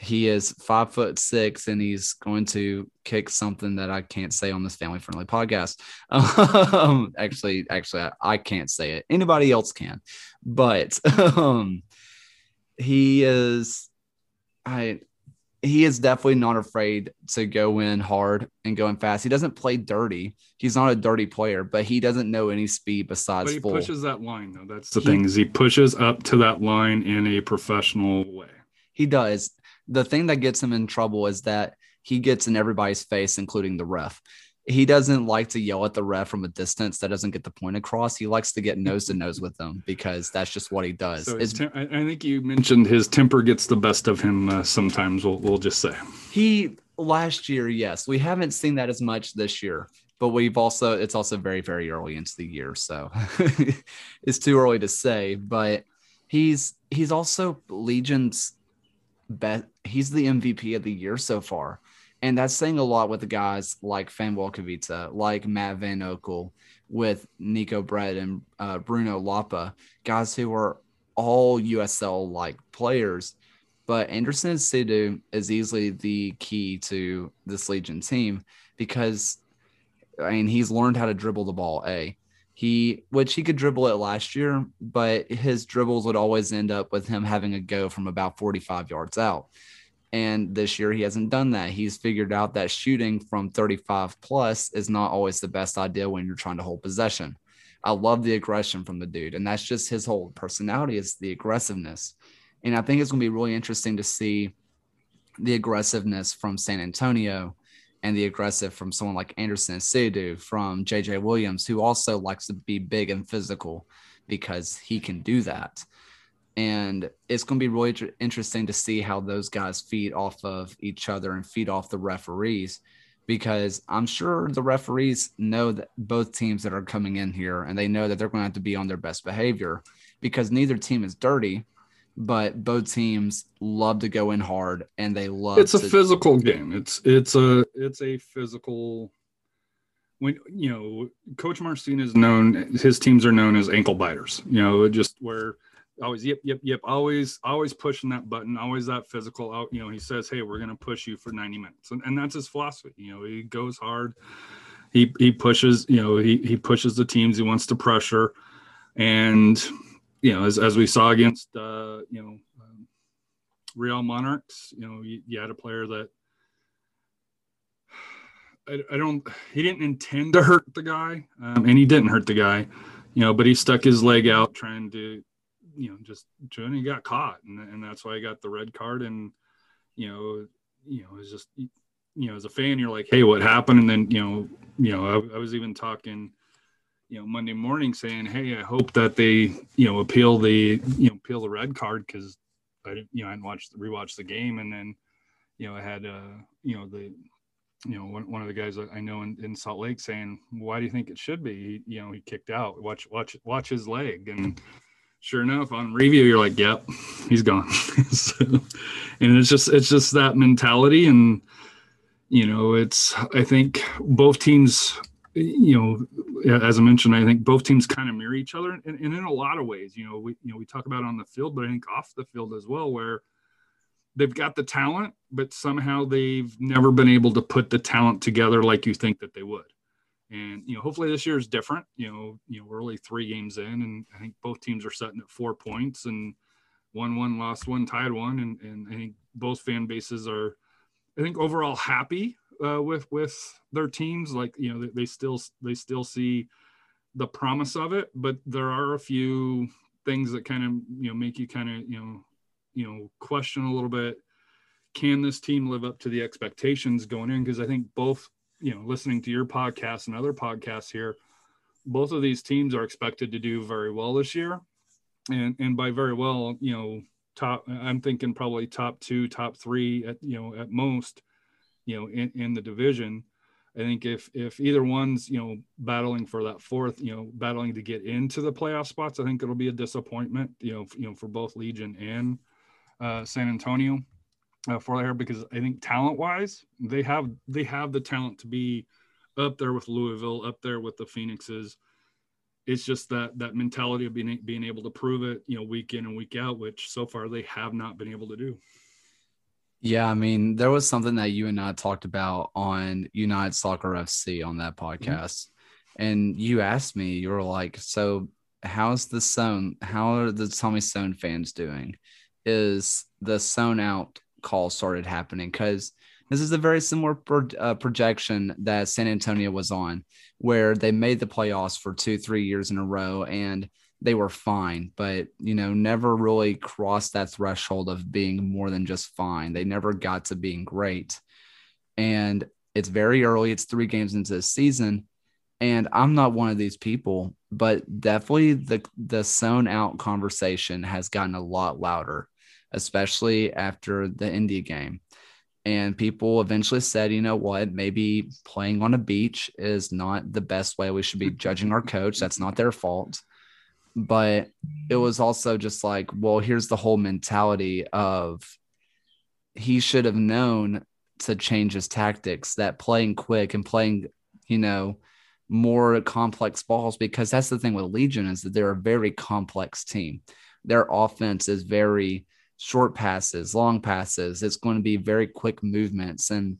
he is five foot six and he's going to kick something that I can't say on this family friendly podcast. Um, actually, actually, I, I, can't say it. Anybody else can, but um, he is. I he is definitely not afraid to go in hard and going fast. He doesn't play dirty. He's not a dirty player, but he doesn't know any speed besides. But he full. pushes that line though. That's the he, thing is he pushes up to that line in a professional way. He does. The thing that gets him in trouble is that he gets in everybody's face, including the ref he doesn't like to yell at the ref from a distance that doesn't get the point across. He likes to get nose to nose with them because that's just what he does. So tem- I think you mentioned his temper gets the best of him uh, sometimes. We'll, we'll just say he last year, yes, we haven't seen that as much this year, but we've also it's also very very early into the year, so it's too early to say. But he's he's also Legion's best. He's the MVP of the year so far. And that's saying a lot with the guys like Fan Walkowica, like Matt Van Oekel, with Neco Brett and uh, Bruno Lapa, guys who are all USL like players. But Anderson Asiedu is easily the key to this Legion team because I mean he's learned how to dribble the ball. A he which he could dribble it last year, but his dribbles would always end up with him having a go from about 45 yards out. And this year he hasn't done that. He's figured out that shooting from 35 plus is not always the best idea when you're trying to hold possession. I love the aggression from the dude. And that's just his whole personality is the aggressiveness. And I think it's going to be really interesting to see the aggressiveness from San Antonio and the aggressive from someone like Anderson Asiedu, from JJ Williams, who also likes to be big and physical because he can do that. And it's going to be really interesting to see how those guys feed off of each other and feed off the referees because I'm sure the referees know that both teams that are coming in here and they know that they're going to have to be on their best behavior because neither team is dirty but both teams love to go in hard and they love it's a to- physical game. It's it's a it's a physical when you know coach Marcina is known his teams are known as ankle biters you know just where always yep yep yep always always pushing that button always that physical out you know he says hey we're going to push you for 90 minutes and, and that's his philosophy you know he goes hard he he pushes you know he he pushes the teams he wants to pressure and you know as, as we saw against uh you know um, real monarchs you know you, you had a player that I, I, don't he didn't intend to hurt the guy um, and he didn't hurt the guy you know but he stuck his leg out trying to you know, just Johnny got caught, and, and that's why I got the red card. And you know, you know, it's just you know, as a fan, you're like, hey, what happened? And then you know, you know, I, I was even talking, you know, Monday morning saying, hey, I hope that they you know appeal the you know appeal the red card because I you know I didn't watch rewatch the game, and then you know I had uh you know the you know, one, one of the guys I know in, in Salt Lake saying, why do you think it should be? He, you know, he kicked out, watch, watch, watch his leg. And, sure enough on review you're like yep he's gone so, and it's just it's just that mentality and you know it's i think both teams you know as i mentioned i think both teams kind of mirror each other and, and in a lot of ways you know we you know we talk about on the field but i think off the field as well where they've got the talent but somehow they've never been able to put the talent together like you think that they would and you know, hopefully this year is different. You know, you know, we're only three games in, and I think both teams are setting at four points, and one, one, lost one, tied one, and and I think both fan bases are, I think overall happy uh, with with their teams. Like you know, they, they still they still see the promise of it, but there are a few things that kind of you know make you kind of you know you know question a little bit. Can this team live up to the expectations going in? Because I think both you know, listening to your podcast and other podcasts here, both of these teams are expected to do very well this year. And and by very well, you know, top I'm thinking probably top two, top three at you know, at most, you know, in, in the division. I think if if either one's you know battling for that fourth, you know, battling to get into the playoff spots, I think it'll be a disappointment, you know, you know, for both Legion and uh, San Antonio uh, for there because I think talent wise they have they have the talent to be up there with Louisville, up there with the Phoenixes. It's just that that mentality of being being able to prove it, you know, week in and week out, which so far they have not been able to do. Yeah, I mean, there was something that you and I talked about on United Soccer FC on that mm-hmm. podcast. Mm-hmm. And you asked me, you were like, so how's the Soehn? How are the Tommy Soehn fans doing? Is the Soehn out call started happening? Because this is a very similar pro- uh, projection that San Antonio was on, where they made the playoffs for two, three years in a row and they were fine, but you know, never really crossed that threshold of being more than just fine. They never got to being great. And it's very early, it's three games into the season and I'm not one of these people, but definitely the the Soehn out conversation has gotten a lot louder, especially after the Indy game. And people eventually said, you know what, maybe playing on a beach is not the best way we should be judging our coach. That's not their fault. But it was also just like, well, here's the whole mentality of he should have known to change his tactics, that playing quick and playing, you know, more complex balls because that's the thing with Legion is that they're a very complex team. Their offense is very short passes, long passes. It's going to be very quick movements. And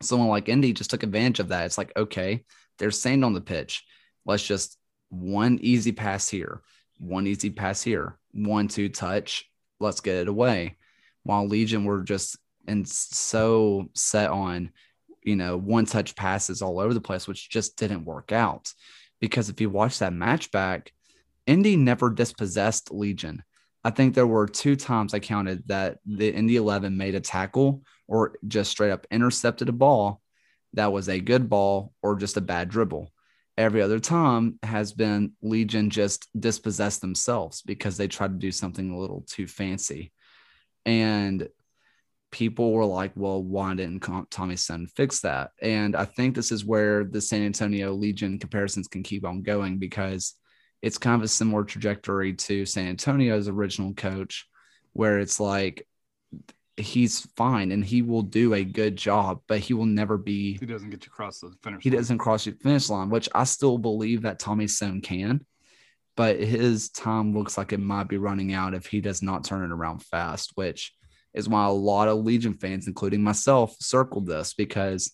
someone like Indy just took advantage of that. It's like, okay, there's sand on the pitch. Let's just one easy pass here, one easy pass here, one two touch. Let's get it away. While Legion were just and so set on you know, one touch passes all over the place, which just didn't work out. Because if you watch that match back, Indy never dispossessed Legion. I think there were two times I counted that the Indy 11 made a tackle or just straight up intercepted a ball that was a good ball or just a bad dribble. Every other time has been Legion just dispossessed themselves because they tried to do something a little too fancy. And people were like, well, why didn't Tommy Soehn fix that? And I think this is where the San Antonio Legion comparisons can keep on going because it's kind of a similar trajectory to San Antonio's original coach, where it's like he's fine and he will do a good job, but he will never be. He doesn't get you across the finish. He line. doesn't cross the finish line, which I still believe that Tommy Soehn can, but his time looks like it might be running out if he does not turn it around fast, which is why a lot of Legion fans, including myself, circled this because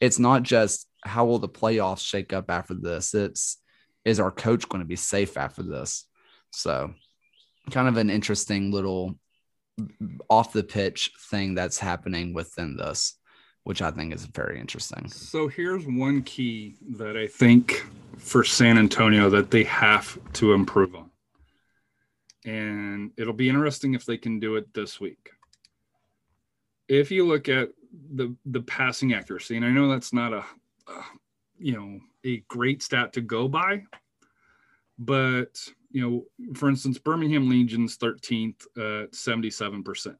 it's not just how will the playoffs shake up after this. It's is our coach going to be safe after this? So, kind of an interesting little off the pitch thing that's happening within this, which I think is very interesting. So, here's one key that I think for San Antonio that they have to improve on. And it'll be interesting if they can do it this week if you look at the the passing accuracy, and I know that's not a, a you know a great stat to go by, but you know, for instance, Birmingham Legion's 13th at 77%,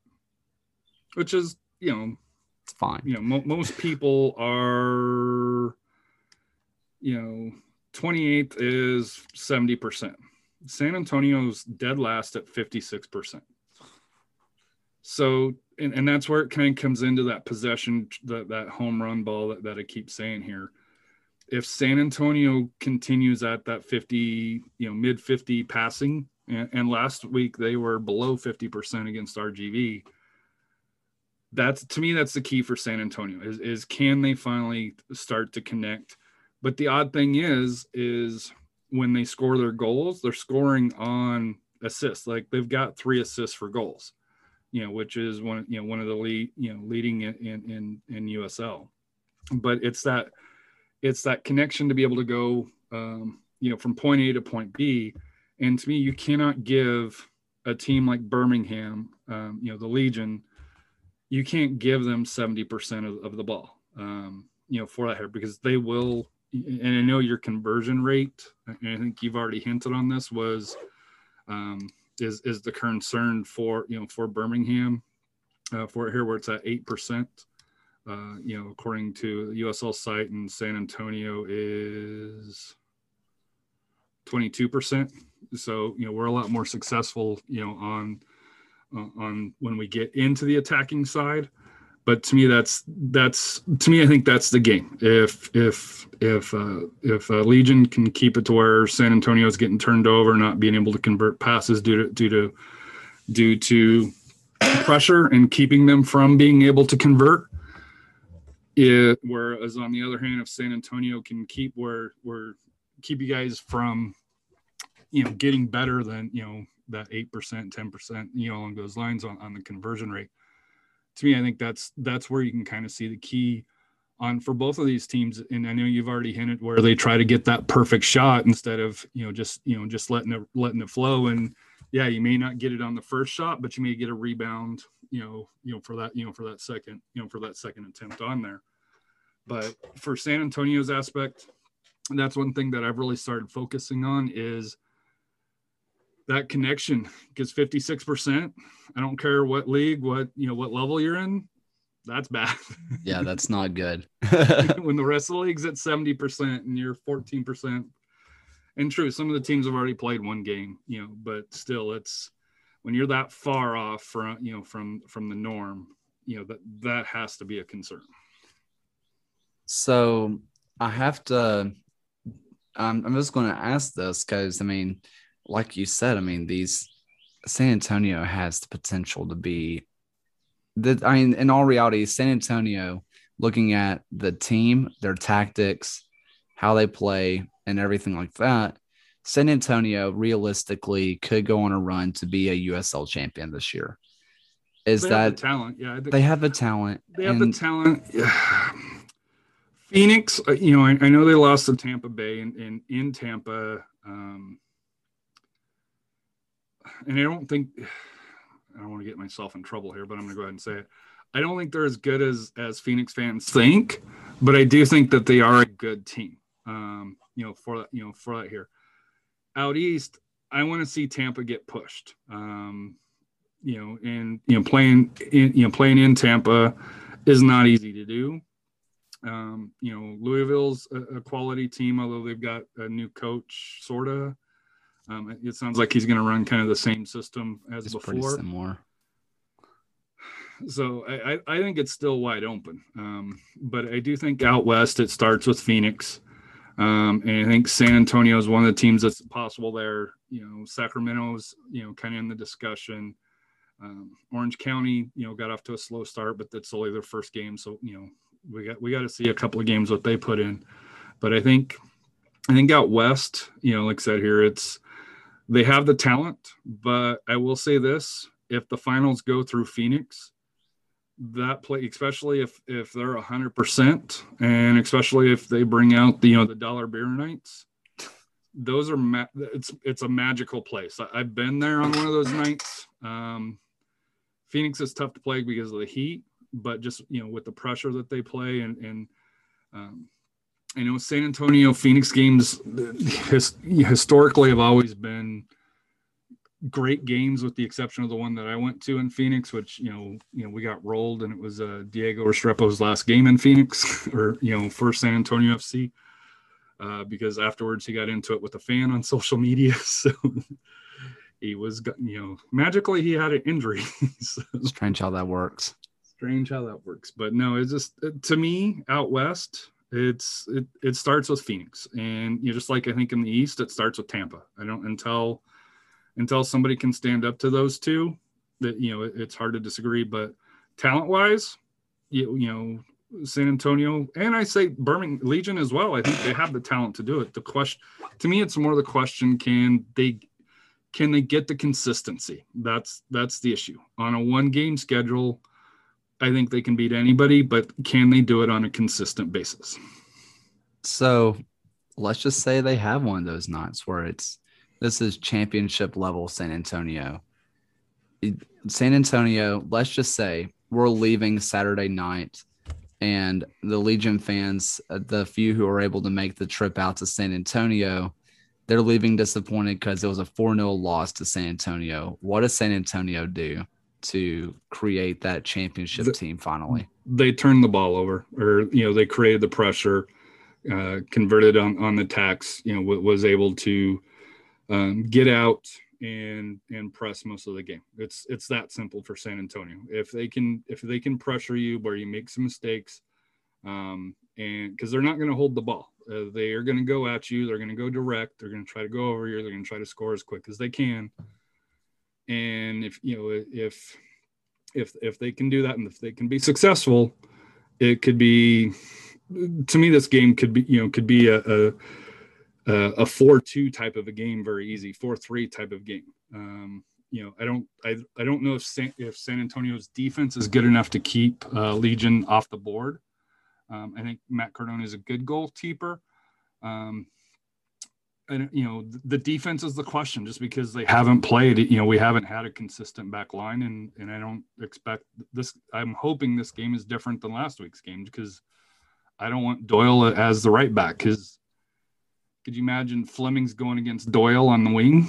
which is, you know, it's fine. You know, mo- most people are, you know, 28th is 70%. San Antonio's dead last at 56%. So and, and that's where it kind of comes into that possession, that, that home run ball that, that I keep saying here. If San Antonio continues at that 50, you know, mid 50 passing, and, and last week they were below 50% against RGV. That's to me, that's the key for San Antonio is, is can they finally start to connect? But the odd thing is, is when they score their goals, they're scoring on assists. Like they've got three assists for goals you know, which is one, you know, one of the lead, you know, leading in, in, in USL, but it's that, it's that connection to be able to go, um, you know, from point A to point B. And to me, you cannot give a team like Birmingham, um, you know, the Legion, you can't give them 70% of, of the ball, um, you know, for that here because they will. And I know your conversion rate, and I think you've already hinted on this, was um, is is the concern for you know for Birmingham uh, for here where it's at eight percent. Uh, you know, according to the USL site in San Antonio is 22%. So, you know, we're a lot more successful, you know, on uh, on when we get into the attacking side. But to me, that's that's to me, I think that's the game. If if if uh, if uh, Legion can keep it to where San Antonio is getting turned over, not being able to convert passes due to due to due to pressure and keeping them from being able to convert. It, whereas on the other hand, if San Antonio can keep where where keep you guys from, you know, getting better than you know that eight percent, ten percent, you know, along those lines on, on the conversion rate. To me, I think that's that's where you can kind of see the key on for both of these teams. And I know you've already hinted where they try to get that perfect shot instead of you know just you know just letting it letting it flow. And yeah, you may not get it on the first shot, but you may get a rebound. You know, you know for that you know for that second you know for that second attempt on there. But for San Antonio's aspect, that's one thing that I've really started focusing on is that connection because 56% i don't care what league what you know what level you're in that's bad yeah that's not good when the rest of the league's at 70% and you're 14% and true some of the teams have already played one game you know but still it's when you're that far off from you know from from the norm you know that that has to be a concern. So i have to um, i'm just going to ask this because i mean like you said, I mean, these San Antonio has the potential to be the I mean, in all reality, San Antonio, looking at the team, their tactics, how they play, and everything like that, San Antonio realistically could go on a run to be a USL champion this year. Is they that the talent? Yeah, they have the talent. They have the talent. Yeah. Phoenix, uh, you know, I, I, know they lost to Tampa Bay, and, and in Tampa, um, and I don't think I don't want to get myself in trouble here, but I'm going to go ahead and say it. I don't think they're as good as as Phoenix fans think, but I do think that they are a good team. Um, you know, for that, you know, for that here. Out east, I want to see Tampa get pushed. Um, you know, and you know, playing in you know playing in Tampa is not easy to do. Um, you know, Louisville's a, a quality team, although they've got a new coach, sorta. Um, it sounds like he's going to run kind of the same system as it's before. similar. So I, I think it's still wide open. Um, but I do think out west it starts with Phoenix. Um, and I think San Antonio is one of the teams that's possible there. You know, Sacramento's, you know, kind of in the discussion. Um, Orange County, you know, got off to a slow start, but that's only their first game. So, you know, we got we got to see a couple of games what they put in. But I think I think out west, you know, like I said here, it's they have the talent, but I will say this: if the finals go through Phoenix, that play, especially if if they're hundred percent, and especially if they bring out the you know the dollar beer nights, those are ma- it's it's a magical place. I, have been there on one of those nights. Um, Phoenix is tough to play because of the heat, but just you know with the pressure that they play and and um, I know San Antonio Phoenix games his, historically have always been great games with the exception of the one that I went to in Phoenix which you know you know we got rolled and it was uh, Diego Restrepo's last game in Phoenix or you know first San Antonio FC uh, because afterwards he got into it with a fan on social media. So he was you know magically he had an injury. So, strange how that works. Strange how that works. But no it's just to me out west it's it, it starts with Phoenix, and you know, just like I think in the East, it starts with Tampa. I don't until until somebody can stand up to those two, that you know it, it's hard to disagree. But talent wise, you, you know San Antonio and I say Birmingham Legion as well. I think they have the talent to do it. The question to me, it's more the question: Can they can they get the consistency? That's that's the issue on a one game schedule I think they can beat anybody, but can they do it on a consistent basis? So let's just say they have one of those nights where it's this is championship level San Antonio. San Antonio, let's just say we're leaving Saturday night and the Legion fans, uh, the few who are able to make the trip out to San Antonio, they're leaving disappointed because it was a 4 0 loss to San Antonio. What does San Antonio do? to create that championship the, team finally? They turned the ball over, or you know, they created the pressure, uh, converted on on the tax. You know, w- was able to um, get out and and press most of the game. It's it's that simple for San Antonio. If they can if they can pressure you where you make some mistakes, um, and because they're not going to hold the ball, uh, they are going to go at you. They're going to go direct. They're going to try to go over you. They're going to try to score as quick as they can. And if you know if if if they can do that and if they can be successful, it could be to me this game could be you know could be a, a a four two type of a game very easy four three type of game. Um, you know, I don't I, I don't know if San, if San Antonio's defense is good enough to keep uh, Legion off the board. Um, I think Matt Cardona is a good goalkeeper. Um, and you know the defense is the question just because they haven't played you know we haven't had a consistent back line and and i don't expect this i'm hoping this game is different than last week's game because i don't want doyle as the right back because could you imagine fleming's going against doyle on the wing?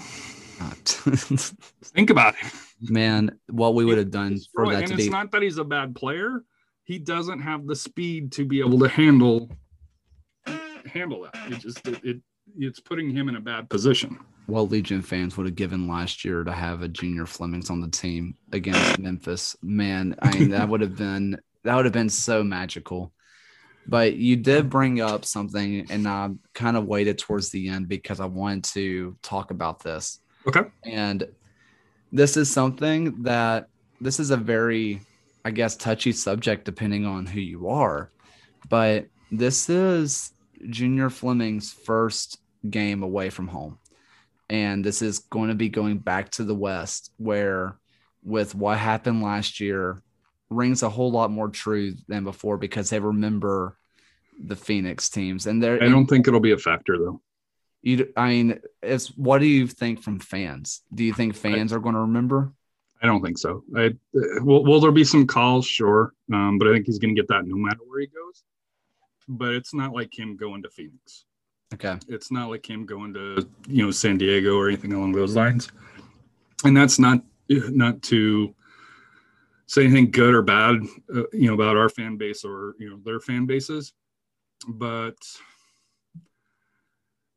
Think about it. Man what we would have done for that and to it's be not that he's a bad player. He doesn't have the speed to be able to handle handle that. It just it, it it's putting him in a bad position. What Legion fans would have given last year to have a junior Flemings on the team against Memphis, man, I mean that would have been that would have been so magical. But you did bring up something, and I kind of waited towards the end because I wanted to talk about this. Okay. And this is something that this is a very, I guess, touchy subject depending on who you are. But this is Junior Fleming's first game away from home. And this is going to be going back to the West, where with what happened last year rings a whole lot more true than before because they remember the Phoenix teams. And they're I don't think it'll be a factor though. You, I mean, it's what do you think from fans? Do you think fans are going to remember? I don't think so. I will. Will there be some calls? Sure, um, but I think he's going to get that no matter where he goes. But it's not like him going to Phoenix. Okay. It's not like him going to you know San Diego or anything along those lines. And that's not not to say anything good or bad, uh, you know, about our fan base or you know their fan bases, but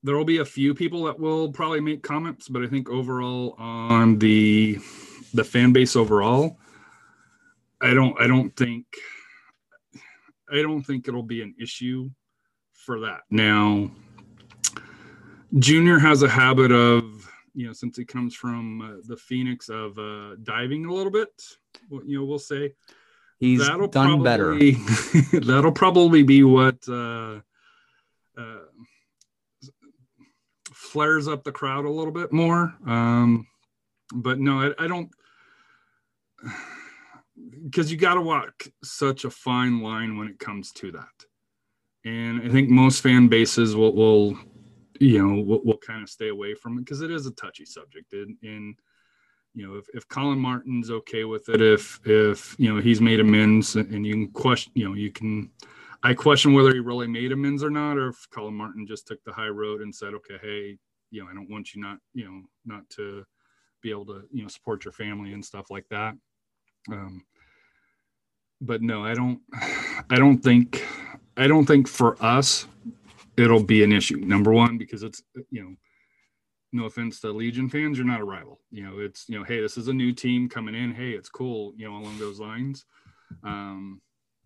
there will be a few people that will probably make comments. But I think overall on the the fan base overall, I don't I don't think I don't think it'll be an issue for that. Now, Junior has a habit of, you know, since he comes from uh, the Phoenix of uh, diving a little bit, you know, we'll say he's that'll done probably, better. that'll probably be what uh, uh, flares up the crowd a little bit more. Um, but no, I, I don't because you got to walk such a fine line when it comes to that. And I think most fan bases will, will you know, will, will kind of stay away from it because it is a touchy subject. And, and you know, if, if Colin Martin's okay with it, if, if, you know, he's made amends and you can question, you know, you can, I question whether he really made amends or not, or if Colin Martin just took the high road and said, okay, hey, you know, I don't want you not, you know, not to be able to, you know, support your family and stuff like that. Um, but no, I don't. I don't think. I don't think for us it'll be an issue. Number one, because it's you know, no offense to Legion fans, you're not a rival. You know, it's you know, hey, this is a new team coming in. Hey, it's cool. You know, along those lines. Um,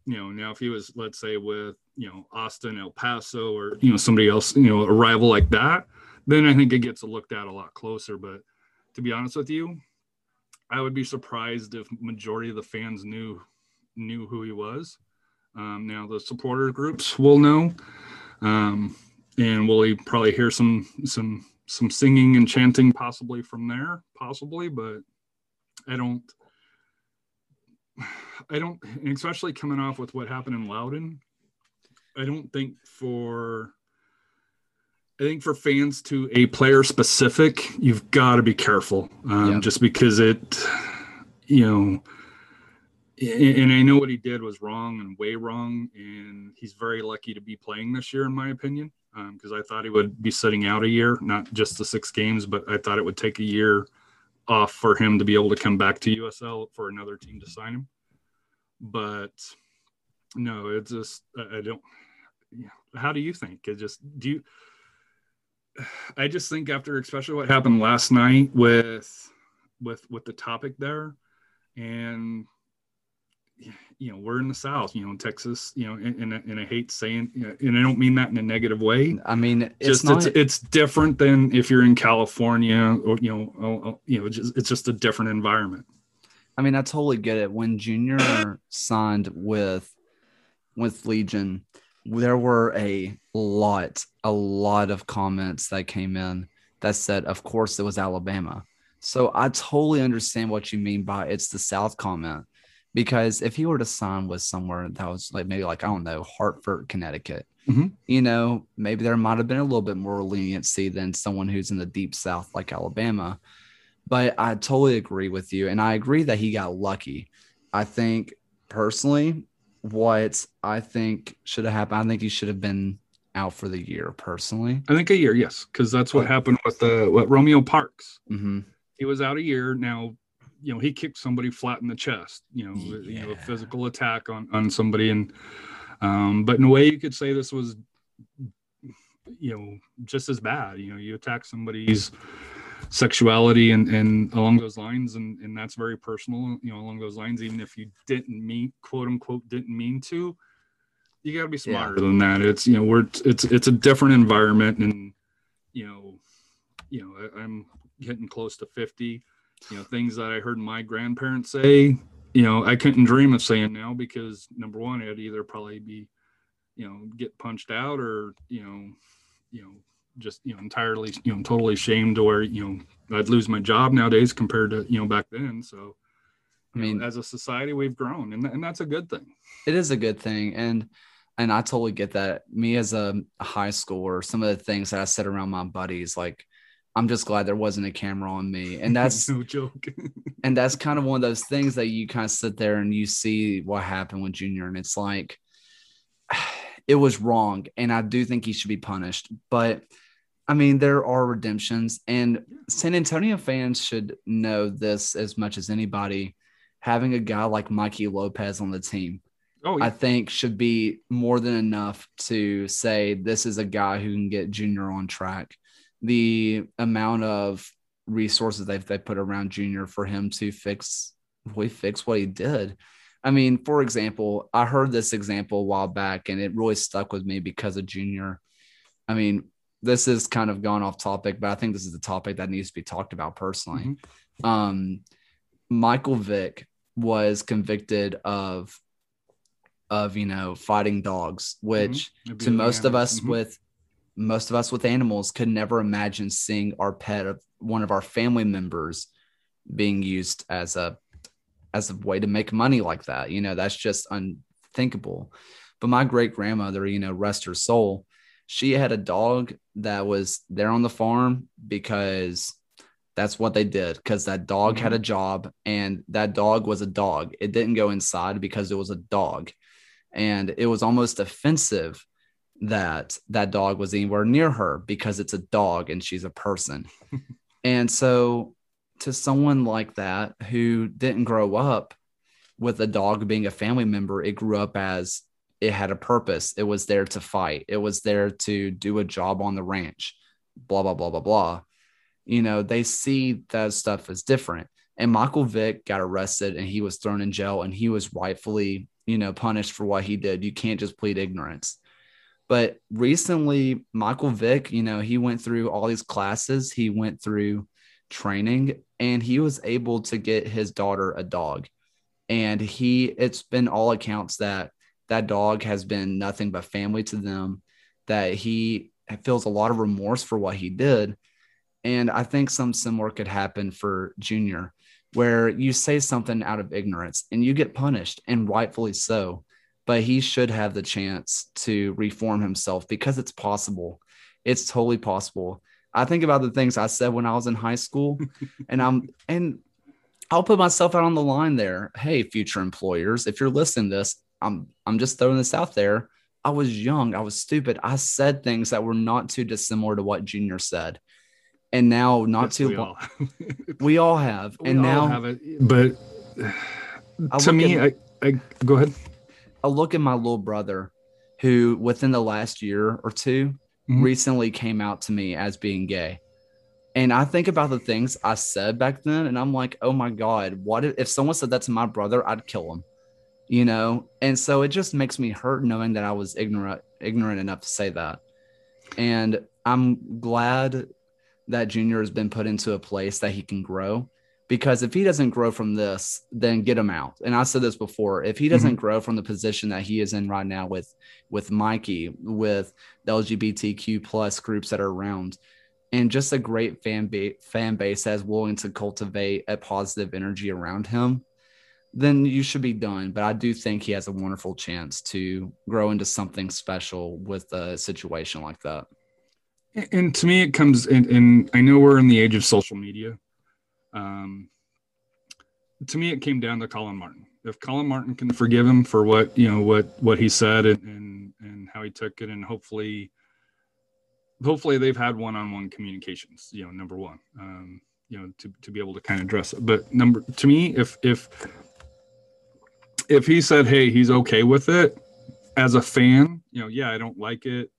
you know, now if he was, let's say, with you know Austin, El Paso, or you know somebody else, you know, a rival like that, then I think it gets looked at a lot closer. But to be honest with you, I would be surprised if majority of the fans knew knew who he was. Um, now the supporter groups will know, um, and we'll probably hear some some some singing and chanting possibly from there, possibly, but I don't. I don't, especially coming off with what happened in Loudoun, I don't think for I think for fans to a player specific, you've got to be careful, um, yeah. just because it, you know, and I know what he did was wrong and way wrong, and he's very lucky to be playing this year, in my opinion, because um, I thought he would be sitting out a year, not just the six games, but I thought it would take a year off for him to be able to come back to USL for another team to sign him. But no, it's just I don't. How do you think? It just do you I just think after especially what happened last night with with with the topic there and you know we're in the south you know in texas you know and, and, and i hate saying and i don't mean that in a negative way. I mean it's just not... it's, it's different than if you're in california or you know oh, oh, you know just, it's just a different environment. I mean i totally get it. When junior signed with with legion there were a lot a lot of comments that came in that said of course it was alabama. So i totally understand what you mean by it's the south comment because if he were to sign with somewhere that was like maybe like I don't know Hartford, Connecticut, mm-hmm. you know, maybe there might have been a little bit more leniency than someone who's in the deep South like Alabama. But I totally agree with you, and I agree that he got lucky. I think personally, what I think should have happened, I think he should have been out for the year. Personally, I think a year, yes, because that's what happened with the what Romeo Parkes. Mm-hmm. He was out a year. Now you know he kicked somebody flat in the chest you know yeah. you know a physical attack on on somebody and um but in a way you could say this was you know just as bad you know you attack somebody's sexuality and and along those lines and and that's very personal you know along those lines even if you didn't mean quote unquote didn't mean to you got to be smarter yeah. than that it's you know we're it's it's a different environment and you know you know I, i'm getting close to 50 you know things that i heard my grandparents say you know i couldn't dream of saying now because number one i'd either probably be you know get punched out or you know you know just you know entirely you know totally shamed or you know i'd lose my job nowadays compared to you know back then so i mean know, as a society we've grown and, and that's a good thing it is a good thing and and i totally get that me as a high schooler some of the things that i said around my buddies like I'm just glad there wasn't a camera on me. And that's no joke. and that's kind of one of those things that you kind of sit there and you see what happened with Junior. And it's like, it was wrong. And I do think he should be punished. But I mean, there are redemptions. And San Antonio fans should know this as much as anybody. Having a guy like Mikey Lopez on the team, oh, yeah. I think should be more than enough to say this is a guy who can get Junior on track the amount of resources they've they put around Junior for him to fix really fix what he did. I mean, for example, I heard this example a while back and it really stuck with me because of Junior. I mean, this is kind of gone off topic, but I think this is the topic that needs to be talked about personally. Mm-hmm. Um, Michael Vick was convicted of of you know fighting dogs, which mm-hmm. to most of us mm-hmm. with most of us with animals could never imagine seeing our pet of one of our family members being used as a as a way to make money like that. You know that's just unthinkable. But my great grandmother you know rest her soul she had a dog that was there on the farm because that's what they did because that dog mm-hmm. had a job and that dog was a dog. It didn't go inside because it was a dog. And it was almost offensive that that dog was anywhere near her because it's a dog and she's a person. and so, to someone like that who didn't grow up with a dog being a family member, it grew up as it had a purpose. It was there to fight, it was there to do a job on the ranch, blah, blah, blah, blah, blah. You know, they see that stuff as different. And Michael Vick got arrested and he was thrown in jail and he was rightfully, you know, punished for what he did. You can't just plead ignorance. But recently, Michael Vick, you know, he went through all these classes, he went through training, and he was able to get his daughter a dog. And he, it's been all accounts that that dog has been nothing but family to them, that he feels a lot of remorse for what he did. And I think some similar could happen for Junior, where you say something out of ignorance and you get punished, and rightfully so but he should have the chance to reform himself because it's possible. It's totally possible. I think about the things I said when I was in high school, and I'm and I'll put myself out on the line there. Hey, future employers, if you're listening to this, I'm I'm just throwing this out there. I was young, I was stupid. I said things that were not too dissimilar to what Junior said. And now not yes, too we all, we all have. We and all now have it. But to me, I, I go ahead. I look at my little brother who within the last year or two Mhm. recently came out to me as being gay. And I think about the things I said back then, and I'm like, oh my God, what if, if someone said that to my brother, I'd kill him, you know? And so it just makes me hurt knowing that I was ignorant, ignorant enough to say that. And I'm glad that Junior has been put into a place that he can grow. Because if he doesn't grow from this, then get him out. And I said this before: if he doesn't mm-hmm. grow from the position that he is in right now with with Mikey, with the LGBTQ plus groups that are around, and just a great fan base fan base that's willing to cultivate a positive energy around him, then you should be done. But I do think he has a wonderful chance to grow into something special with a situation like that. And to me, it comes in, and I know we're in the age of social media. Um, to me, it came down to Colin Martin. If Colin Martin can forgive him for what you know, what what he said, and and, and how he took it, and hopefully, hopefully they've had one-on-one communications. You know, number one, um, you know, to to be able to kind of address it. But number to me, if if if he said, "Hey, he's okay with it," as a fan, you know, yeah, I don't like it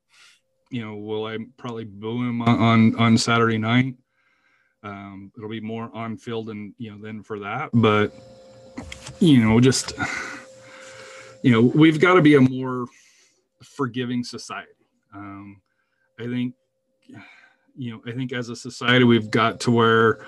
you know, will I probably boo him on on, on Saturday night? Um, it'll be more on field and you know than for that, but you know, just you know, we've got to be a more forgiving society. Um, I think you know, I think as a society we've got to where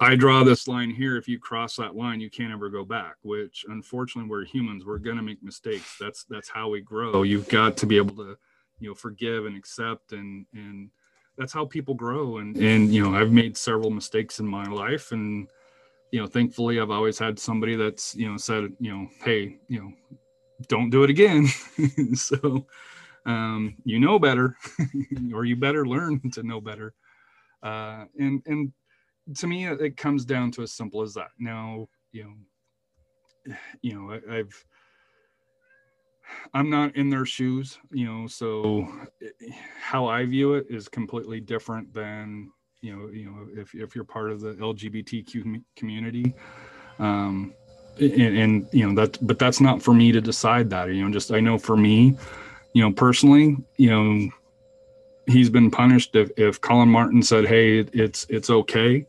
I draw this line here. If you cross that line, you can't ever go back. Which, unfortunately, we're humans. We're gonna make mistakes. That's that's how we grow. You've got to be able to you know forgive and accept and and that's how people grow. And and you know i've made several mistakes in my life. And you know thankfully i've always had somebody that's you know said you know hey you know don't do it again. So um you know better or you better learn to know better. Uh and and to me it comes down to as simple as that. Now you know you know I, i've I'm not in their shoes, you know, so how I view it is completely different than you know, you know, if if you're part of the LGBTQ community, um, and, and you know that, but that's not for me to decide that. You know, just I know for me, you know, personally, you know, he's been punished if if Colin Martin said, "Hey, it's it's okay,"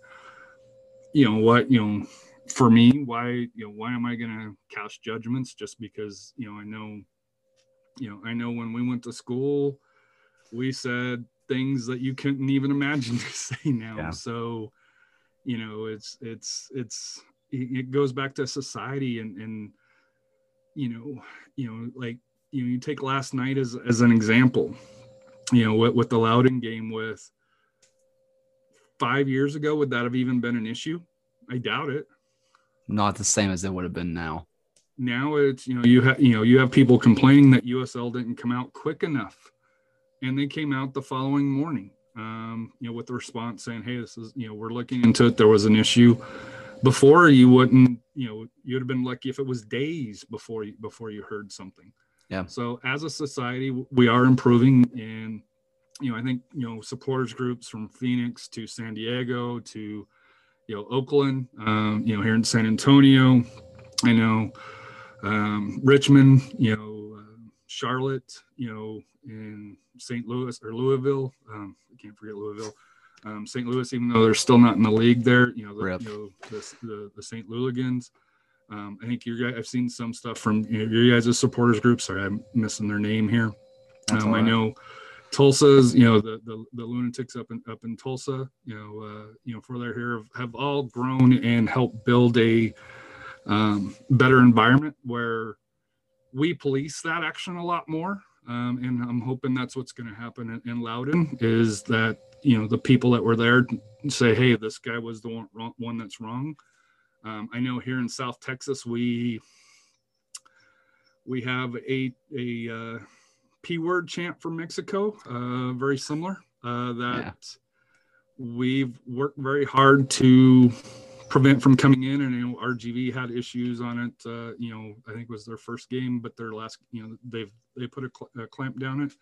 you know what, you know for me why you know why am i going to cast judgments just because you know i know you know i know when we went to school we said things that you couldn't even imagine to say now Yeah. so you know it's it's it's it goes back to society and and you know you know like you know you take last night as as an example you know with, with the Loudoun game with five years ago would that have even been an issue i doubt it Not the same as it would have been now. Now it's you know you have you know you have people complaining that USL didn't come out quick enough, and they came out the following morning. Um, you know, with the response saying, "Hey, this is you know we're looking into it. There was an issue." Before you wouldn't, you know, you'd have been lucky if it was days before you before you heard something. Yeah. So as a society, we are improving, and you know, I think you know supporters groups from Phoenix to San Diego to you know Oakland, um, you know here in San Antonio, I know um, Richmond, you know uh, Charlotte, you know in St. Louis or Louisville. Um, I can't forget Louisville. Um, St. Louis, even though they're still not in the league there, you know the, Rip. you know, the, the, the St. Louligans. Um, I think you guys, I've seen some stuff from you know, your guys' supporters group. Sorry, I'm missing their name here. Um, I know Tulsa's, you know, the, the, the lunatics up in, up in Tulsa, you know, uh, you know, for they're here have, have all grown and helped build a um, better environment where we police that action a lot more. Um, and I'm hoping that's what's going to happen in, in Loudoun is that, you know, the people that were there say, Hey, this guy was the one, wrong, one that's wrong. Um, I know here in South Texas, we, we have a, a, uh, P word chant from Mexico, uh, very similar. Uh, that we've worked very hard to prevent from coming in, and you know RGV had issues on it. Uh, you know, I think it was their first game, but their last, you know, they've they put a, cl- a clamp down it.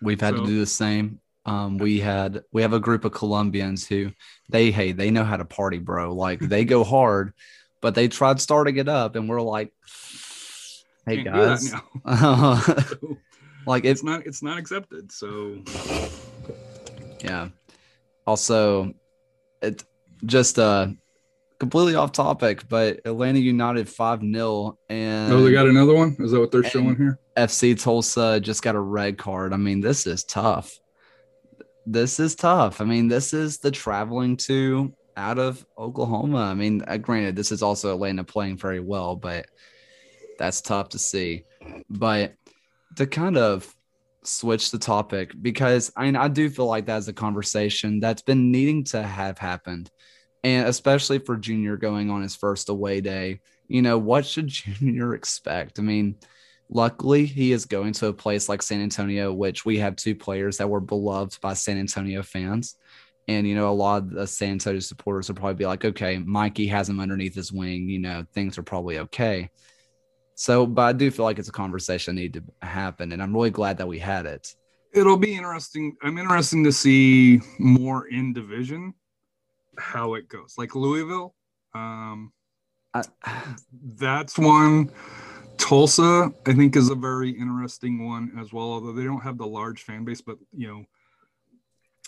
We've had So- to do the same. Um, we had we have a group of Colombians who they hey they know how to party, bro. Like they go hard, but they tried starting it up, and we're like, hey Can't do that guys, now. Like it's it's not it's not accepted. So yeah. Also, it just uh completely off topic, but Atlanta United five 0 and oh, they got another one. Is that what they're showing here? FC Tulsa just got a red card. I mean, this is tough. This is tough. I mean, this is the traveling to out of Oklahoma. I mean, uh, granted, this is also Atlanta playing very well, but that's tough to see. But to kind of switch the topic, because I mean, I do feel like that's a conversation that's been needing to have happened. And especially for Junior going on his first away day, you know, what should Junior expect? I mean, Luckily, he is going to a place like San Antonio, which we have two players that were beloved by San Antonio fans. And, you know, a lot of the San Antonio supporters will probably be like, okay, Mikey has him underneath his wing. You know, things are probably okay. So, but I do feel like it's a conversation that need to happen. And I'm really glad that we had it. It'll be interesting. I'm interesting to see more in division how it goes. Like Louisville, um, I, that's one. Tulsa, I think, is a very interesting one as well. Although they don't have the large fan base, but you know,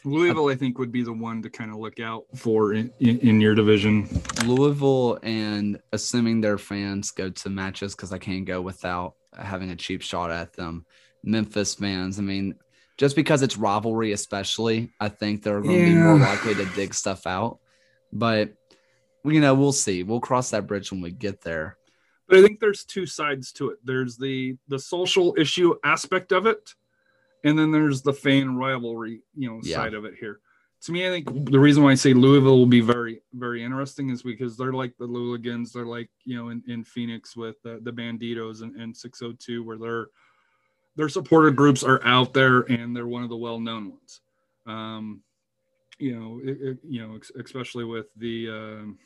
Louisville, I think, would be the one to kind of look out for in, in, in your division. Louisville, and assuming their fans go to matches because I can't go without having a cheap shot at them. Memphis fans, I mean, just because it's rivalry, especially, I think they're going to be more likely to dig stuff out. But you know, we'll see. We'll cross that bridge when we get there. But I think there's two sides to it. There's the the social issue aspect of it, and then there's the fan rivalry, you know, Yeah. side of it here. To me, I think the reason why I say Louisville will be very, very interesting is because they're like the Louligans. They're like, you know, in, in Phoenix with the, the Banditos and, and 602, where their their supporter groups are out there and they're one of the well-known ones. Um, you know, it, it- you know, especially with the um,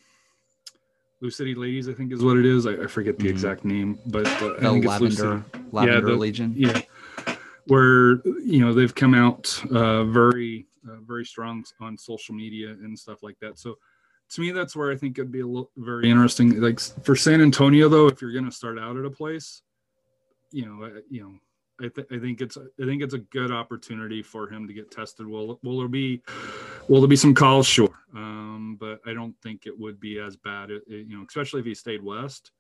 Blue City Ladies, I think is what it is. I, I forget the Mhm. exact name, but uh, The think it's Blue Lavender. Lavender the- Legion. Yeah, where you know they've come out uh, very, uh, very strong on social media and stuff like that. So to me, that's where I think it'd be a little very interesting. Like for San Antonio, though, if you're going to start out at a place, you know, uh, you know. I, th- I think it's I think it's a good opportunity for him to get tested. Will will there be will there be some calls? Sure, um, but I don't think it would be as bad. It, it- you know, especially if he stayed west.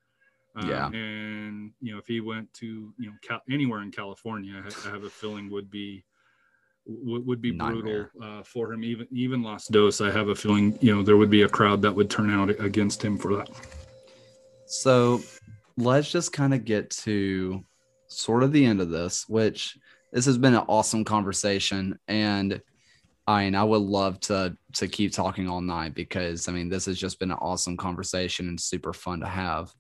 Um, Yeah. and you know if he went to you know Cal- anywhere in California, I, I have a feeling would be would, would be Nightmare. brutal uh, for him. Even even Los Dos, I have a feeling you know there would be a crowd that would turn out against him for that. So let's just kind of get to sort of the end of this, which this has been an awesome conversation. And I mean, I would love to to keep talking all night because I mean, this has just been an awesome conversation and super fun to have.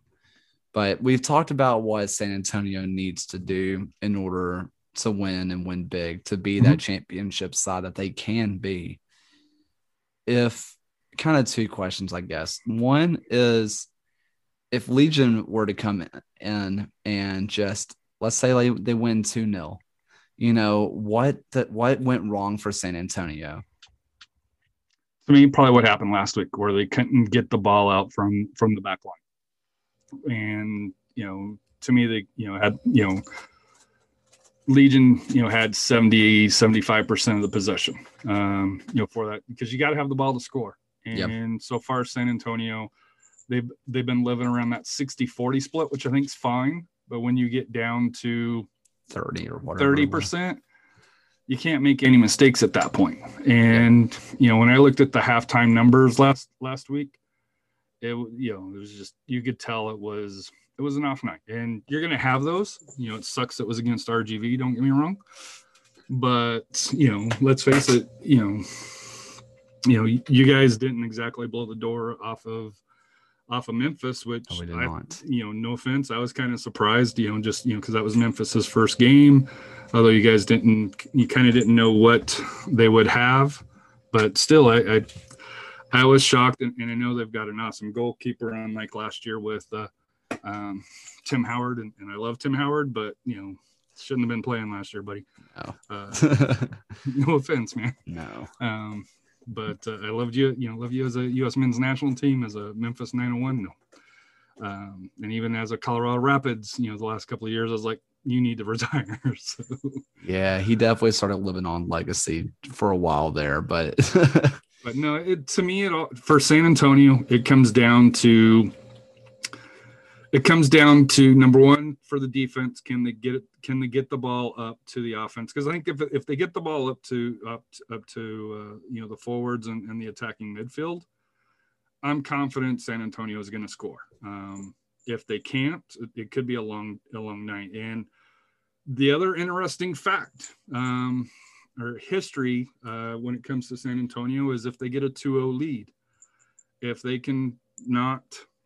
But we've talked about what San Antonio needs to do in order to win and win big, to be that mm-hmm. championship side that they can be. If kind of two questions, I guess. One is if Legion were to come in and just let's say they, they win 2 0, you know, what the, what went wrong for San Antonio? To me, probably what happened last week, where they couldn't get the ball out from from the back line, and you know, to me, they you know had you know. Legion, you know, had 70, 75% of the possession, um, you know, for that, because you got to have the ball to score. Yep. And so far, San Antonio, they've, they've been living around that 60, 40 split, which I think is fine. But when you get down to 30 or whatever. 30%, you can't make any mistakes at that point. And you know, when I looked at the halftime numbers last last week, it you know it was just you could tell it was it was an off night, and you're gonna have those. You know, it sucks it was against RGV. Don't get me wrong, but you know, let's face it. You know, you know, you guys didn't exactly blow the door off of off of Memphis, which No, I, you know, no offense, I was kind of surprised, you know, just you know, because that was Memphis's first game. Although you guys didn't, you kind of didn't know what they would have, but still, I I, I was shocked, and, and I know they've got an awesome goalkeeper on like last year with uh, um, Tim Howard, and, and I love Tim Howard, but you know, shouldn't have been playing last year, buddy. No. Uh, no offense, man. no. Um, but uh, I loved you, you know, love you as a U.S. men's national team, as a Memphis 901. No. Um, and even as a Colorado Rapids, you know, the last couple of years, I was like, you need to retire. So. Yeah, he definitely started living on legacy for a while there, but but no, it to me it all for San Antonio, it comes down to it comes down to number one for the defense. Can they get it? Can they get the ball up to the offense? Because I think if, if they get the ball up to up up to uh, you know the forwards and, and, the attacking midfield, I'm confident San Antonio is going to score. Um, if they can't, it could be a long a long night. And the other interesting fact um, or history uh, when it comes to San Antonio is if they get a 2-0 lead, if they can not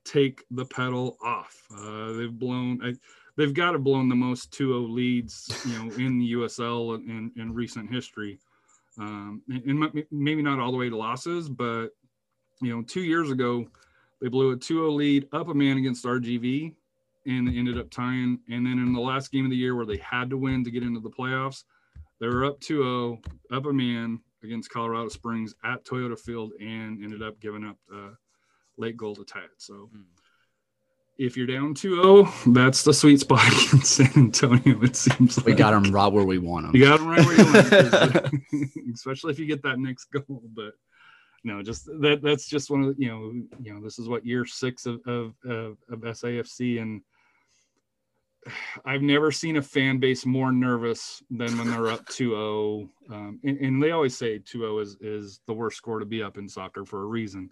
take the pedal off. Uh, they've blown, I, they've got to blown the most 2-0 leads, you know, in the USL in, in recent history. Um, and, and maybe not all the way to losses, but you know, two years ago, they blew a 2-0 lead up a man against RGV and ended up tying. And then in the last game of the year where they had to win to get into the playoffs, they were up 2-0, up a man against Colorado Springs at Toyota Field and ended up giving up uh, late goal to tie it. So mm. if you're down 2-0, that's the sweet spot against San Antonio. It seems like. we got them right where we want them. You got them right where you want them, especially if you get that next goal. But no, just that that's just one of the, you know you know this is what year six of of, of, of SAFC and. I've never seen a fan base more nervous than when they're up 2-0. Um, and, and, they always say 2-0 is, is the worst score to be up in soccer for a reason.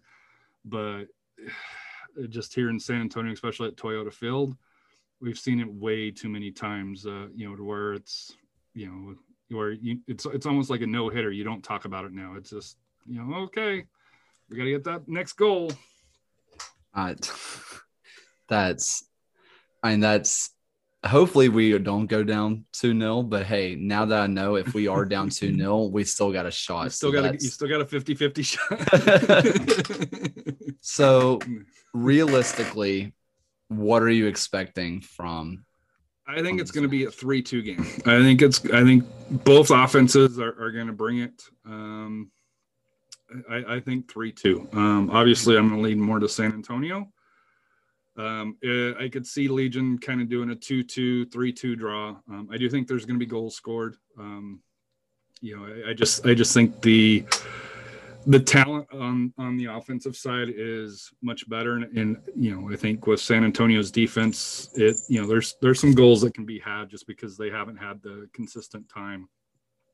But just here in San Antonio, especially at Toyota Field, we've seen it way too many times. Uh, you know, to where it's you know where you it's it's almost like a no hitter. You don't talk about it now. It's just you know okay, we got to get that next goal. Uh, that's I mean that's hopefully we don't go down 2 0 but hey now that i know if we are down 2 0 we still got a shot. You still so got a, you still got a 50 50 shot. So realistically what are you expecting from i think it's going to be a 3-2 game. I think it's i think both offenses are, are going to bring it. Um I, I think 3-2 um obviously i'm going to lean more to san antonio um, uh, I could see Legion kind of doing a 2 2, 3 2 draw. Um, I do think there's going to be goals scored. Um, you know, I, I, just I just think the the talent on on the offensive side is much better, and, and you know I think with San Antonio's defense, it you know there's there's some goals that can be had just because they haven't had the consistent time,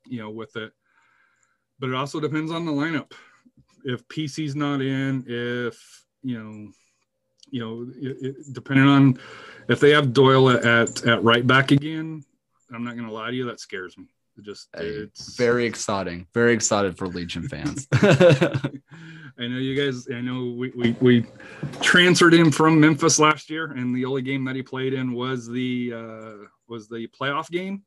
you know, with it. But it also depends on the lineup. If PC's not in, if you know you know, it, it, depending on if they have Doyle at at right back again, I'm not going to lie to you, that scares me. It just it's very exciting. Very excited for Legion fans. I know you guys. I know we, we we transferred him from Memphis last year, and the only game that he played in was the uh, was the playoff game,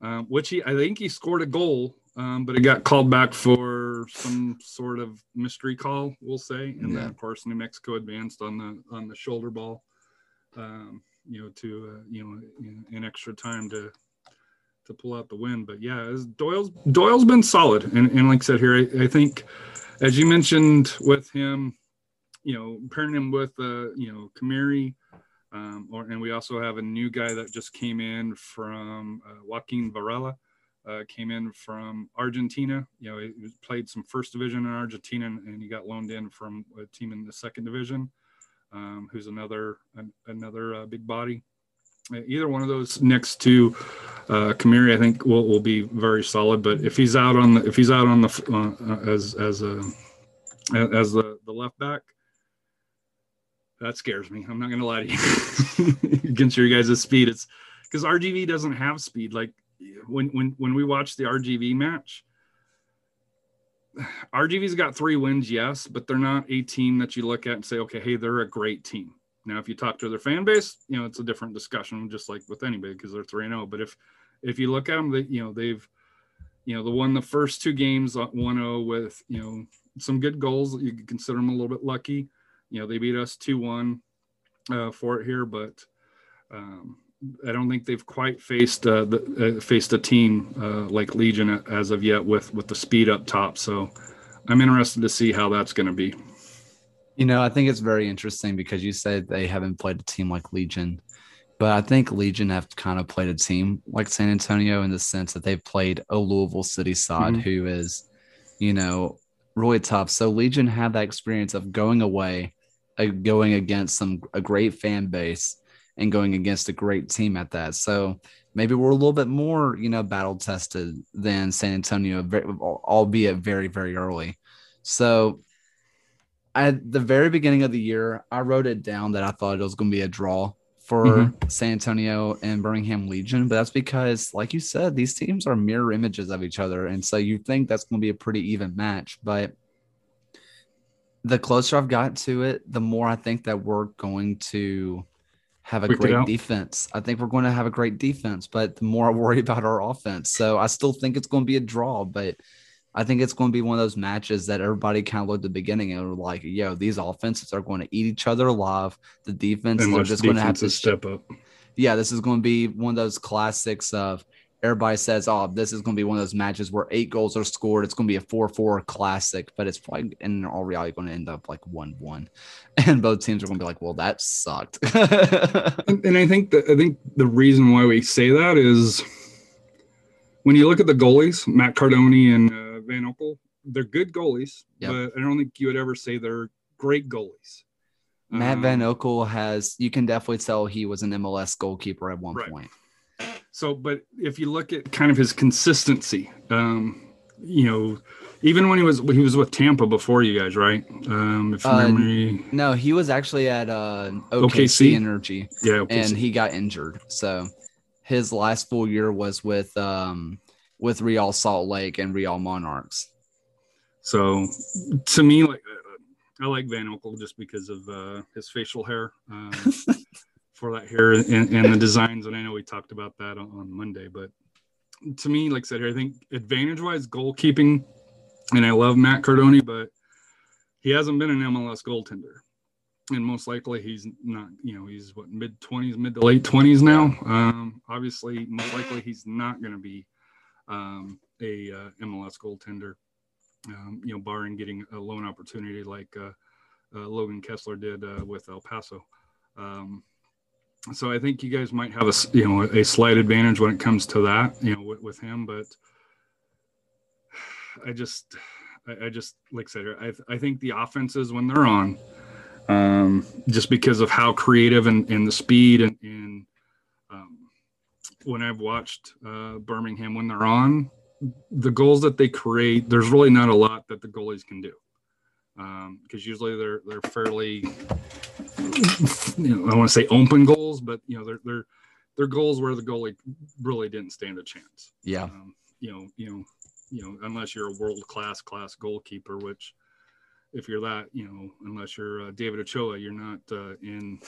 um, which he I think he scored a goal, um, but it got called back for some sort of mystery call, we'll say, and yeah. then of course New Mexico advanced on the on the shoulder ball, um, you know, to uh, you know in, extra time to to pull out the win. But yeah, Doyle's Doyle's been solid, and, and like I said here, I, I think as you mentioned with him, you know, pairing him with uh, you know Khmiri. Um, or, and we also have a new guy that just came in from uh, Joaquin Varela, uh, came in from Argentina. You know, he played some first division in Argentina, and he got loaned in from a team in the second division, um, who's another an, another uh, big body. Uh, either one of those next to uh, Khmiri, I think will, will be very solid. But if he's out on the if he's out on the uh, as as a as the the left back, that scares me. I'm not gonna lie to you. Against your guys' speed, it's because RGV doesn't have speed. Like when when when we watched the RGV match, RGV's got three wins, yes, but they're not a team that you look at and say, okay, hey, they're a great team. Now, if you talk to their fan base, you know it's a different discussion, just like with anybody, because they're three and zero. Oh. But if if you look at them, that you know they've you know the won the first two games 1-0 with you know some good goals. You could consider them a little bit lucky. You know they beat us two one uh, for it here, but um, I don't think they've quite faced uh, the, uh, faced a team uh, like Legion as of yet with with the speed up top. So I'm interested to see how that's going to be. You know, I think it's very interesting because you said they haven't played a team like Legion. But I think Legion have kind of played a team like San Antonio in the sense that they've played a Louisville City side Mhm. who is, you know, really tough. So Legion had that experience of going away, uh, going against some a great fan base, and going against a great team at that. So maybe we're a little bit more, you know, battle tested than San Antonio, albeit very, very early. So at the very beginning of the year, I wrote it down that I thought it was going to be a draw for Mhm. San Antonio and Birmingham Legion, but that's because, like you said, these teams are mirror images of each other, and so you think that's going to be a pretty even match. But the closer I've got to it, the more I think that we're going to have a great defense. I think we're going to have a great defense, but the more I worry about our offense, so I still think it's going to be a draw, but. I think it's going to be one of those matches that everybody kind of looked at the beginning and were like, yo, these offenses are going to eat each other alive. The defense is Unless just going to have to step up. yeah, this is going to be one of those classics of everybody says, oh, this is going to be one of those matches where eight goals are scored. It's going to be a 4 4 classic, but it's probably in all reality going to end up like 1 1. And both teams are going to be like, well, that sucked. And, and I think that I think the reason why we say that is when you look at the goalies, Matt Cardoni and uh, Van Oekel, they're good goalies, Yep. but I don't think you would ever say they're great goalies. Matt Um, Van Oekel has, you can definitely tell he was an MLS goalkeeper at one Right. point. So, but if you look at kind of his consistency, um, you know, even when he was he was with Tampa before you guys, right? Um, if Uh, memory, No, he was actually at uh, OKC, OKC? Energy. yeah, okay, and he got injured. So his last full year was with um with Real Salt Lake and Real Monarchs. So to me, like I like Van Oekel just because of uh, his facial hair um, for that hair and, and the designs. And I know we talked about that on, on Monday, but to me, like I said, here, I think advantage-wise goalkeeping, and I love Matt Cardoni, but he hasn't been an MLS goaltender. And most likely he's not, you know, he's what mid 20s, mid to late 20s now. Um, obviously, most likely he's not going to be um, a uh, MLS goaltender um, you know, barring getting a loan opportunity like uh, uh, Logan Kessler did uh, with El Paso. Um, so I think you guys might have a you know a slight advantage when it comes to that you know with, with him, but I just I, I just like I said I I think the offenses when they're on, um, just because of how creative and, and the speed and, and um, when I've watched uh, Birmingham when they're on, the goals that they create, there's really not a lot that the goalies can do. Because usually they're they're fairly, you know, I want to say open goals, but you know they're they're they're goals where the goalie really didn't stand a chance. Yeah. Um, you know, you know, you know, unless you're a world class class goalkeeper, which if you're that, you know, unless you're uh, David Ochoa, you're not uh, in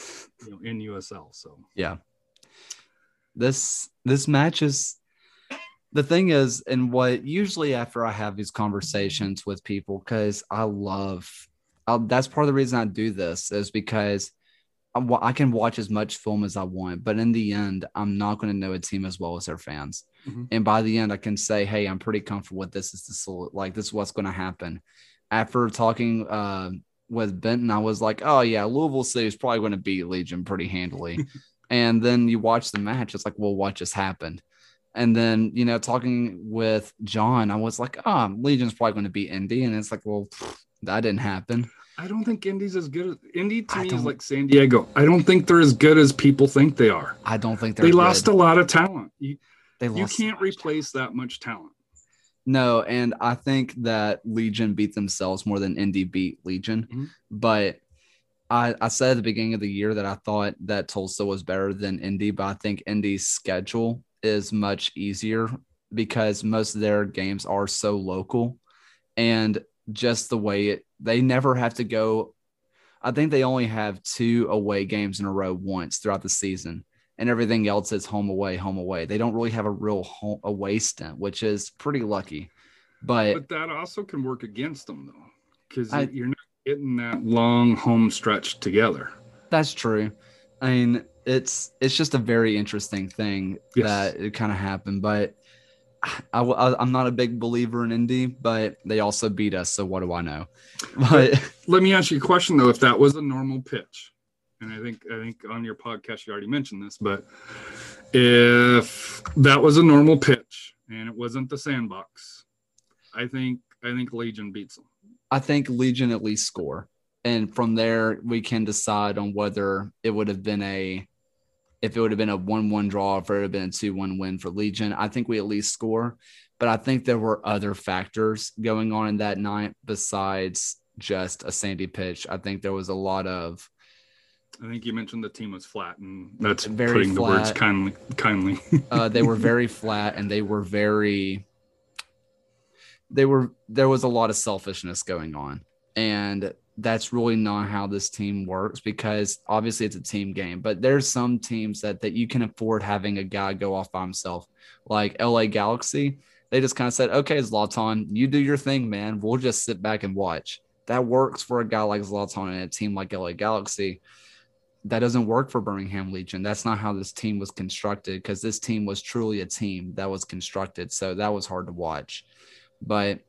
you know in USL. So Yeah. This this match is the thing is, and what usually after I have these conversations with people, because I love, i that's part of the reason I do this is because I, I can watch as much film as I want, but in the end, I'm not going to know a team as well as their fans. Mhm. And by the end, I can say, hey, I'm pretty comfortable with this. Is the like this is what's going to happen. After talking uh, with Benton, I was like, oh yeah, Louisville City is probably going to beat Legion pretty handily. and then you watch the match, it's like, well, what just happened? And then, you know, talking with John, I was like, oh, Legion's probably going to beat Indy. And it's like, well, pfft, that didn't happen. I don't think Indy's as good as Indy to I me is like San Diego. I don't think they're as good as people think they are. I don't think they're They lost good. a lot of talent. You, They you can't replace that much talent. No, and I think that Legion beat themselves more than Indy beat Legion. Mhm. But I, I said at the beginning of the year that I thought that Tulsa was better than Indy, but I think Indy's schedule is much easier because most of their games are so local and just the way it they never have to go. I think they only have two away games in a row once throughout the season and everything else is home away, home away. They don't really have a real home away stint, which is pretty lucky. But, But that also can work against them though, because you're not getting that long home stretch together. that's true. I mean, it's it's just a very interesting thing Yes. that it kind of happened. But I, I I'm not a big believer in Indy, but they also beat us. So what do I know? But Let me ask you a question though: If that was a normal pitch, and I think I think on your podcast you already mentioned this, but if that was a normal pitch and it wasn't the sandbox, I think I think Legion beats them. I think Legion at least score, and from there we can decide on whether it would have been a if it would have been a one-one draw, if it would have been a two-one win for Legion. I think we at least score, but I think there were other factors going on in that night besides just a sandy pitch. I think there was a lot of I think you mentioned the team was flat, and that's Very putting the words kindly. Kindly, uh, they were very flat and they were very they were there was a lot of selfishness going on and that's really not how this team works because obviously it's a team game but there's some teams that that you can afford having a guy go off by himself like la galaxy they just kind of said okay zlatan you do your thing man we'll just sit back and watch that works for a guy like zlatan and a team like la galaxy that doesn't work for Birmingham Legion. That's not how this team was constructed because this team was truly a team that was constructed. So that was hard to watch. But,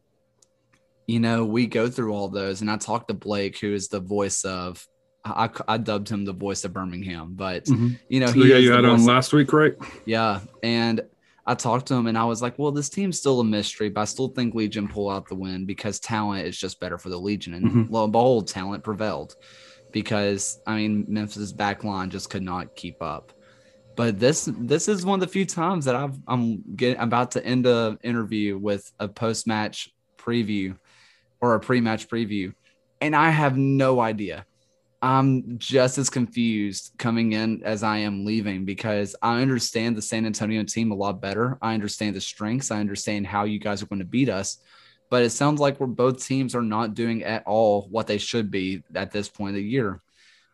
you know, we go through all those. And I talked to Blake, who is the voice of, I, I dubbed him the voice of Birmingham, but, you know, so he the is you the had on last week, right? yeah. And I talked to him and I was like, well, this team's still a mystery, but I still think Legion pull out the win because talent is just better for the Legion. And Mhm. lo and behold, talent prevailed because I mean Memphis' back line just could not keep up. But this this is one of the few times that I've I'm getting about to end a interview with a post match preview or a pre match preview, and I have no idea. I'm just as confused coming in as I am leaving because I understand the San Antonio team a lot better. I understand the strengths. I understand how you guys are going to beat us. But it sounds like we're both teams are not doing at all what they should be at this point of the year.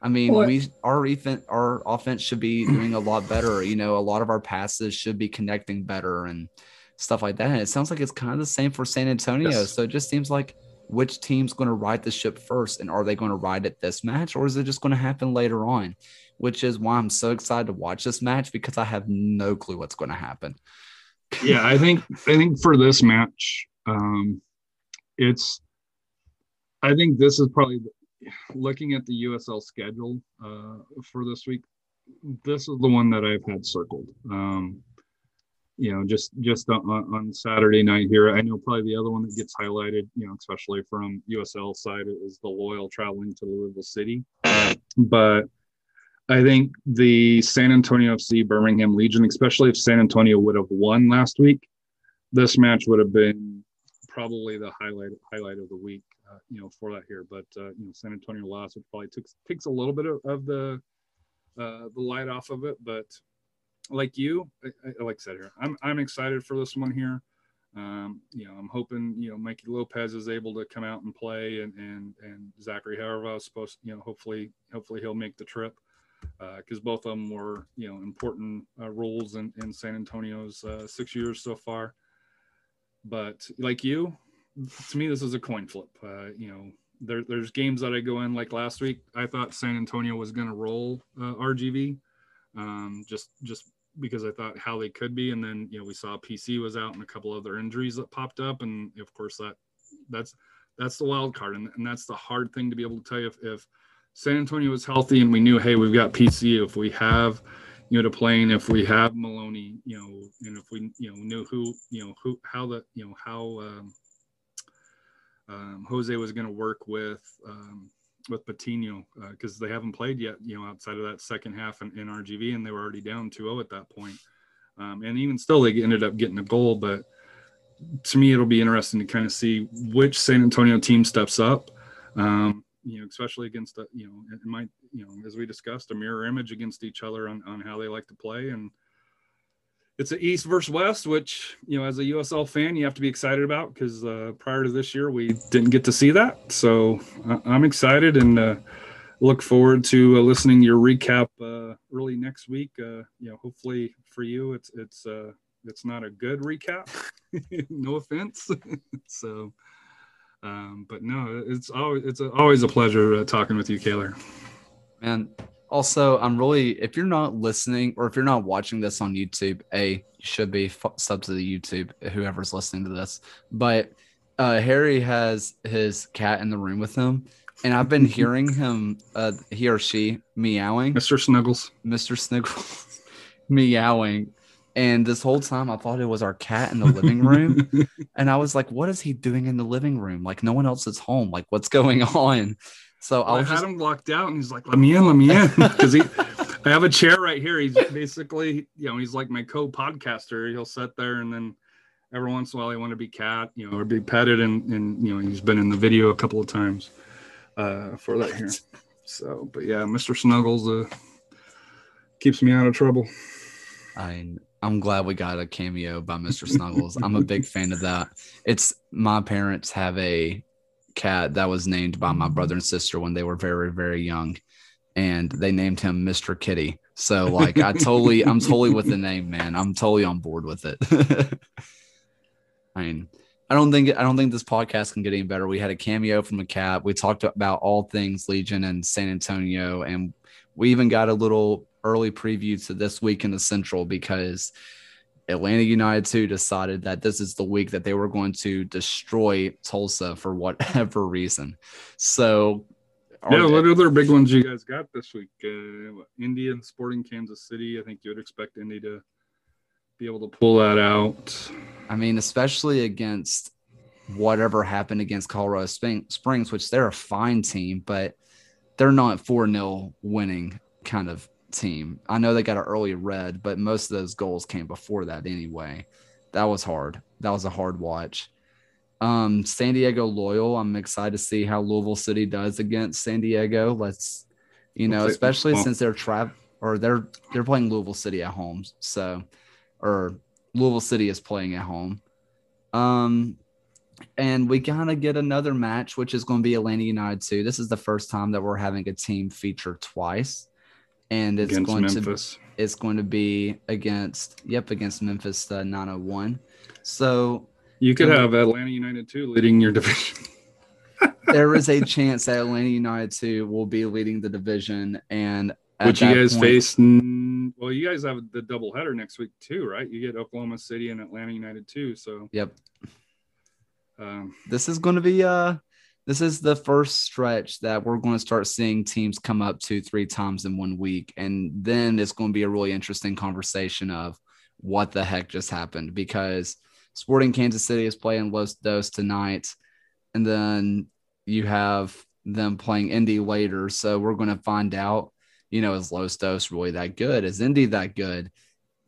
I mean, Well, we our offense, our offense should be doing a lot better. You know, a lot of our passes should be connecting better and stuff like that. And it sounds like it's kind of the same for San Antonio. Yes. So it just seems like which team's going to ride the ship first, and are they going to ride it this match, or is it just going to happen later on? Which is why I'm so excited to watch this match because I have no clue what's going to happen. yeah, I think I think for this match, um, it's. I think this is probably looking at the USL schedule uh, for this week. This is the one that I've had circled. Um, you know, just just on, on Saturday night here, I know probably the other one that gets highlighted, you know, especially from USL side, is the Loyal traveling to Louisville City. But I think the San Antonio FC Birmingham Legion, especially if San Antonio would have won last week, this match would have been probably the highlight highlight of the week. Uh, you know, for that here, but uh, you know, San Antonio lost, which probably takes takes a little bit of, of the uh, the light off of it. But like you, like I said here, I'm I'm excited for this one here. Um, you know, I'm hoping you know Mikey Lopez is able to come out and play, and and and Zachary Herivaux is supposed, you know, hopefully hopefully he'll make the trip because both of them were you know important uh, roles in, in San Antonio's uh, six years so far. But like you, to me, this is a coin flip. Uh, you know, there, there's games that I go in like last week. I thought San Antonio was going to roll uh, RGV, um, just just because I thought how they could be, and then you know we saw PC was out and a couple other injuries that popped up, and of course that that's that's the wild card, and, and that's the hard thing to be able to tell you if, if San Antonio was healthy and we knew, hey, we've got PC. If we have, you know, to playing, if we have Maloney, you know, and if we, you know, knew who, you know, who, how the, you know, how um, um, Jose was going to work with um, with Patino because they haven't played yet, you know, outside of that second half in, in RGV, and they were already down 2-0 at that point. Um, and even still, they ended up getting a goal, but to me, it'll be interesting to kind of see which San Antonio team steps up. Um, you know, especially against the, you know, it might, you know, as we discussed, a mirror image against each other on, on how they like to play. And it's a East versus West, which, you know, as a USL fan, you have to be excited about because uh, prior to this year, we didn't get to see that. So I- I'm excited and uh, look forward to uh, listening to your recap uh, early next week. Uh, you know, hopefully for you, it's, it's, uh, it's not a good recap. no offense. so, um, but no, it's always it's a, always a pleasure talking with you, Kaylor. Man, also, I'm really, if you're not listening or if you're not watching this on YouTube, A, you should be f- sub to the YouTube, whoever's listening to this. But uh, Harry has his cat in the room with him. and I've been hearing him, uh, he or she meowing, Mr. Snuggles. Mr. Snuggles meowing. And this whole time, I thought it was our cat in the living room. and I was like, what is he doing in the living room? Like, no one else is home. Like, what's going on? So Well, I I had just, him locked out, and he's like, "Let me in, let me in," because he. I have a chair right here. He's basically, you know, he's like my co-podcaster. He'll sit there, and then every once in a while, he want to be cat, you know, or be petted, and and you know, he's been in the video a couple of times uh, for that here. So, but yeah, Mr. Snuggles uh, keeps me out of trouble. I, I'm glad we got a cameo by Mr. Snuggles. I'm a big fan of that. It's my parents have a cat that was named by my brother and sister when they were very, very young. And they named him Mr. Kitty. So like I totally I'm totally with the name, man. I'm totally on board with it. I mean, I don't think I don't think this podcast can get any better. We had a cameo from a cat. We talked about all things Legion and San Antonio, and we even got a little early preview to this week in the Central because Atlanta United 2 decided that this is the week that they were going to destroy Tulsa for whatever reason. So, Yeah, what other big ones you guys got this week? Uh, and Sporting Kansas City. I think you would expect Indy to be able to pull that out. I mean, especially against whatever happened against Colorado Springs, which they're a fine team, but they're not 4 0 winning kind of team. I know they got an early red, but most of those goals came before that anyway. That was hard. That was a hard watch. Um, San Diego Loyal, I'm excited to see how Louisville City does against San Diego. Let's, you know, especially since they're trav or they're they're playing Louisville City at home. So, or Louisville City is playing at home. Um, and we kind of get another match, which is going to be Atlanta United 2. This is the first time that we're having a team feature twice. And it's against going to it's going to be against yep against Memphis uh, 901. So You could have Atlanta United two leading your division. there is a chance that Atlanta United 2 will be leading the division and Which you guys point- face. Well, you guys have the double header next week too, right? You get Oklahoma City and Atlanta United two. So Yep. um, this is going to be uh this is the first stretch that we're going to start seeing teams come up two three times in one week and then it's going to be a really interesting conversation of what the heck just happened because sporting kansas city is playing los dos tonight and then you have them playing indy later. So we're going to find out you know is los dos really that good? Is indy that good?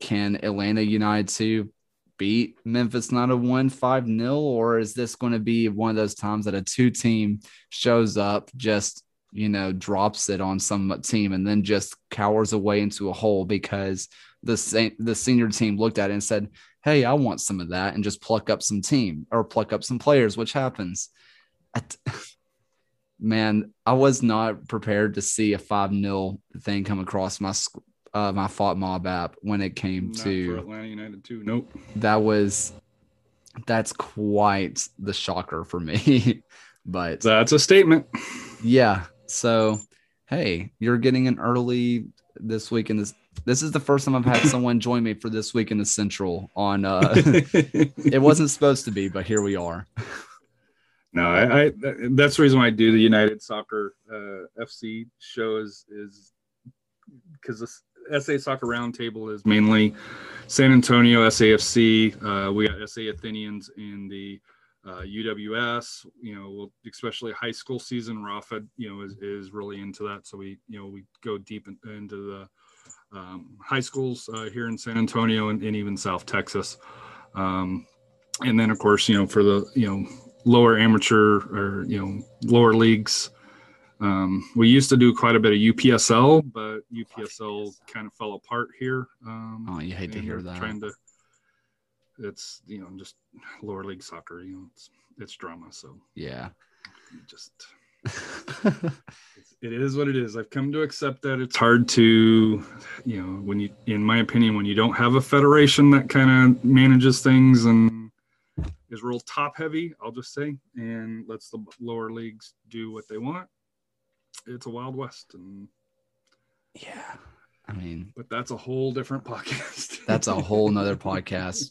Can atlanta united 2 beat Memphis not a one five nil, or is this going to be one of those times that a two team shows up, just you know, drops it on some team and then just cowers away into a hole because the sa- the senior team looked at it and said, "Hey, I want some of that," and just pluck up some team or pluck up some players, which happens. Man, I was not prepared to see a five 0 thing come across my uh, my FotMob app when it came not to Atlanta United too. Nope. that was that's quite the shocker for me but That's a statement. yeah so hey you're getting an early this week in this this is the first time i've had someone join me for this week in the central on uh it wasn't supposed to be but here we are No, I, I that's the reason why I do the United Soccer uh, FC show is is because this SA Soccer Roundtable is mainly San Antonio SAFC. Uh, we got SA Athenians in the uh, UWS. You know, especially high school season. Rafa, you know, is, is really into that. So we, you know, we go deep in, into the um, high schools uh, here in San Antonio and, and even South Texas. Um, and then, of course, you know, for the you know lower amateur or you know lower leagues. Um, we used to do quite a bit of UPSL, but UPSL kind of fell apart here. Um, oh you hate to hear that Trying to, it's you know just lower league soccer. You know, it's it's drama. So yeah just it's, it is what it is. I've come to accept that it's hard to, you know, when you, in my opinion, when you don't have a federation that kind of manages things and is real top heavy, I'll just say, and lets the lower leagues do what they want. It's a wild west, and yeah i mean but that's a whole different podcast. that's a whole nother podcast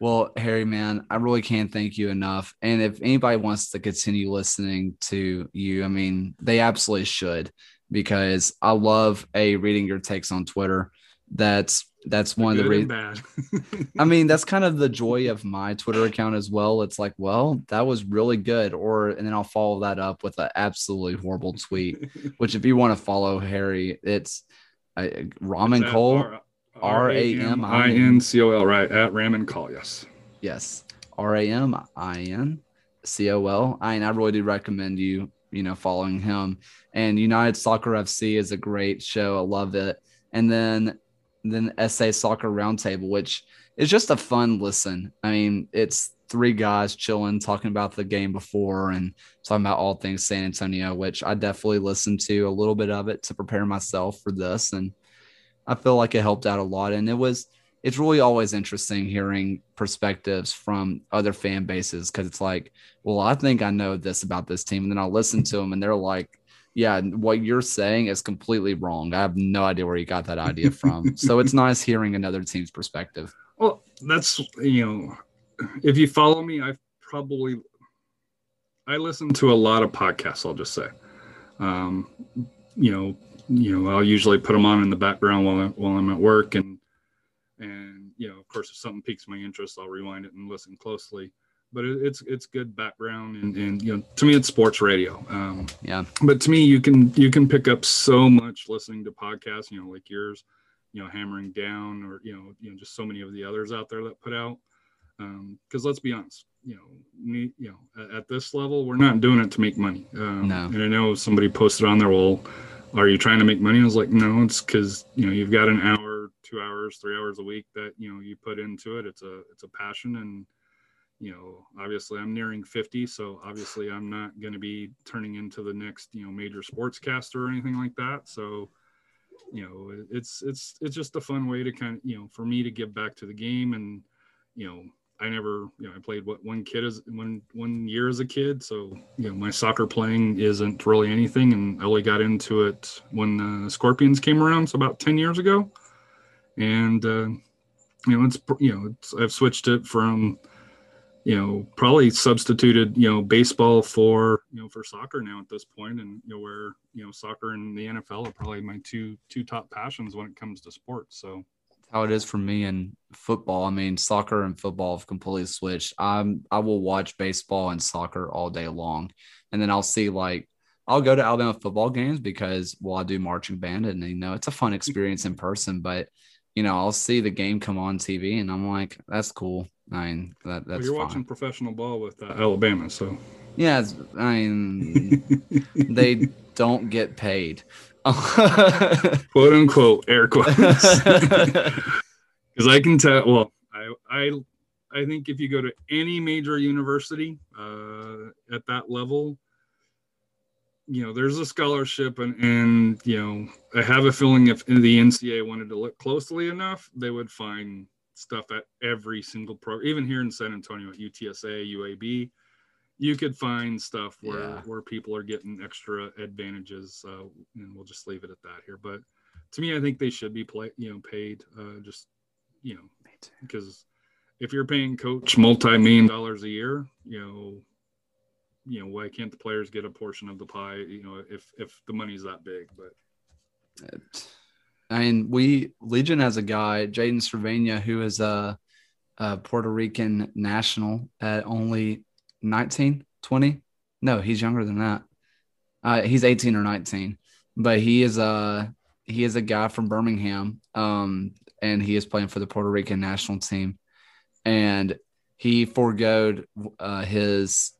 Well, Harry, man, I really can't thank you enough. And if anybody wants to continue listening to you, I mean, they absolutely should because I love a reading your takes on Twitter. That's that's one Good of the reasons. bad. I mean, that's kind of the joy of my Twitter account as well. It's like, well, that was really good, or and then I'll follow that up with an absolutely horrible tweet. Which, if you want to follow Harry, it's uh, Ramin Cole. R- A M I N. R-A-M-I-N-C-O-L, right? At Ramin Call, yes. Yes, R A M I N C O L. I and I really do recommend you, you know, following him. And United Soccer FC is a great show. I love it. And then then SA Soccer Roundtable, which is just a fun listen. I mean, it's three guys chilling, talking about the game before and talking about all things San Antonio, which I definitely listened to a little bit of it to prepare myself for this. And I feel like it helped out a lot. And it was it's really always interesting hearing perspectives from other fan bases because it's like, well, I think I know this about this team, and then I'll listen to them, and they're like, yeah, what you're saying is completely wrong. I have no idea where you got that idea from. so it's nice hearing another team's perspective. Well, that's, you know, if you follow me, I've probably, I listen to a lot of podcasts, I'll just say. Um, you know, you know, I'll usually put them on in the background while, I, while I'm at work and, and, you know, of course, if something piques my interest, I'll rewind it and listen closely. But it, it's it's good background, and, and you know, to me, it's sports radio. Um, Yeah. but to me you can you can pick up so much listening to podcasts you know like yours you know hammering down or you know you know just so many of the others out there that put out because let's be honest you know me you know at, at this level we're not doing it to make money um, No. and i know somebody posted on there well are you trying to make money i was like no it's because you know you've got an hour two hours three hours a week that you know you put into it it's a it's a passion and you know, obviously I'm nearing 50, so obviously I'm not going to be turning into the next, you know, major sportscaster or anything like that. So, you know, it's it's it's just a fun way to kind of, you know, for me to give back to the game. And, you know, I never, you know, I played what one kid is one one year as a kid, so you know, my soccer playing isn't really anything, and I only got into it when the Scorpions came around, so about 10 years ago, and uh, you know, it's you know, it's, I've switched it from you know probably substituted you know baseball for you know for soccer now at this point and you know where you know soccer and the nfl are probably my two two top passions when it comes to sports so how it is for me in football. I mean, soccer and football have completely switched. I'm I will watch baseball and soccer all day long, and then I'll see like I'll go to Alabama football games because well I do marching band and you know it's a fun experience in person, but you know I'll see the game come on TV and I'm like that's cool. I mean that well, that's you're fine. watching professional ball with uh, alabama so Yeah, it's, I mean they don't get paid. quote unquote air quotes because i can tell well i i i think if you go to any major university uh at that level you know there's a scholarship and and you know i have a feeling if the ncaa wanted to look closely enough they would find stuff at every single pro even here in san antonio at utsa uab you could find stuff where Yeah. where people are getting extra advantages uh, and we'll just leave it at that here. But to me i think they should be play you know paid uh, just you know because if you're paying coach multi-million dollars a year you know you know why can't the players get a portion of the pie you know if if the money's that big? But I mean, we Legion has a guy, Jaden Servania, who is a, a Puerto Rican national at only 19, 20. No, he's younger than that. Uh, he's 18 or 19, but he is a he is a guy from Birmingham, um, and he is playing for the Puerto Rican national team, and he foregoed uh, his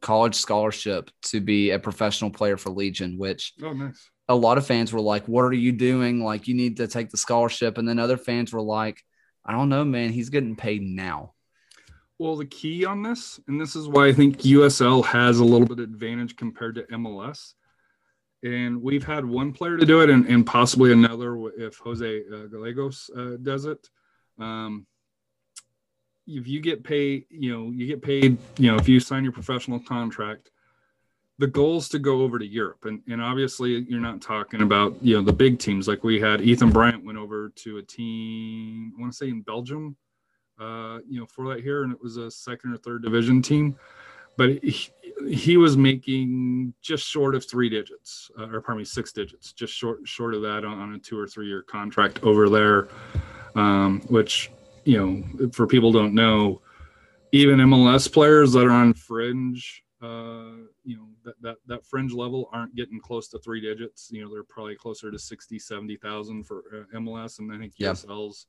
college scholarship to be a professional player for Legion, which oh nice a lot of fans were like, What are you doing? Like, you need to take the scholarship. And then other fans were like, I don't know, man. He's getting paid now. well the key on this and this is why i think usl has a little bit of advantage compared to mls and we've had one player to do it and, and possibly another if jose uh, gallegos uh, does it um, if you get paid you know you get paid you know if you sign your professional contract the goal is to go over to Europe, and and obviously you're not talking about you know the big teams like we had. Ethan Bryant went over to a team I want to say in Belgium, uh, you know, for that here, and it was a second or third division team. But he, he was making just short of three digits, uh, or pardon me, six digits, just short short of that on, on a two or three year contract over there. Um, which, you know, for people don't know, even MLS players that are on fringe, uh, that, that, that fringe level aren't getting close to three digits. You know, they're probably closer to 60, 70,000 for uh, MLS. And I think Yeah. USL's,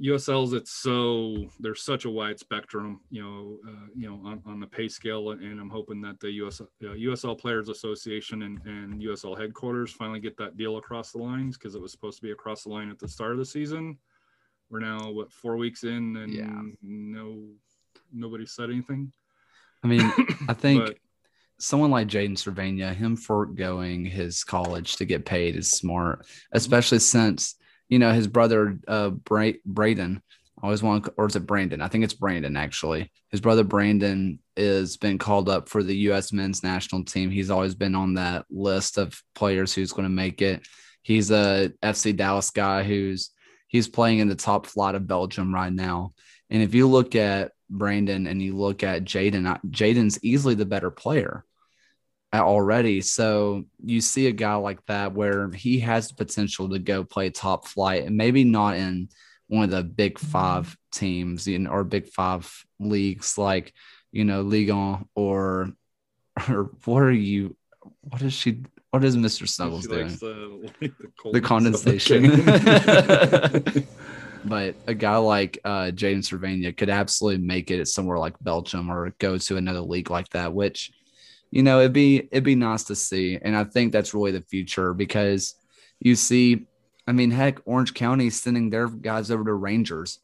USL's, it's so, there's such a wide spectrum, you know, uh, you know, on, on the pay scale. And I'm hoping that the US, uh, USL Players Association and, and USL headquarters finally get that deal across the lines because it was supposed to be across the line at the start of the season. We're now, what, four weeks in and Yeah. no, nobody said anything. I mean, I think But- someone like Jaden Servania, him foregoing his college to get paid is smart, especially since you know his brother uh Bra- Braden. I always want, or is it Brandon? I think it's Brandon actually. His brother Brandon is been called up for the U.S. men's national team. He's always been on that list of players who's going to make it. He's a FC Dallas guy who's he's playing in the top flight of Belgium right now. And if you look at Brandon and you look at Jaden, Jaden's easily the better player already. So you see a guy like that where he has the potential to go play top flight and maybe not in one of the big mm-hmm. five teams in or big five leagues like, you know, Ligue 1 or, or what are you, what is she, what is Mr. Snuggles doing? the, like the, the condensation. But a guy like uh, Jaden Servania could absolutely make it somewhere like Belgium or go to another league like that, which you know it'd be it'd be nice to see, and I think that's really the future because you see, I mean, heck, Orange County is sending their guys over to Rangers,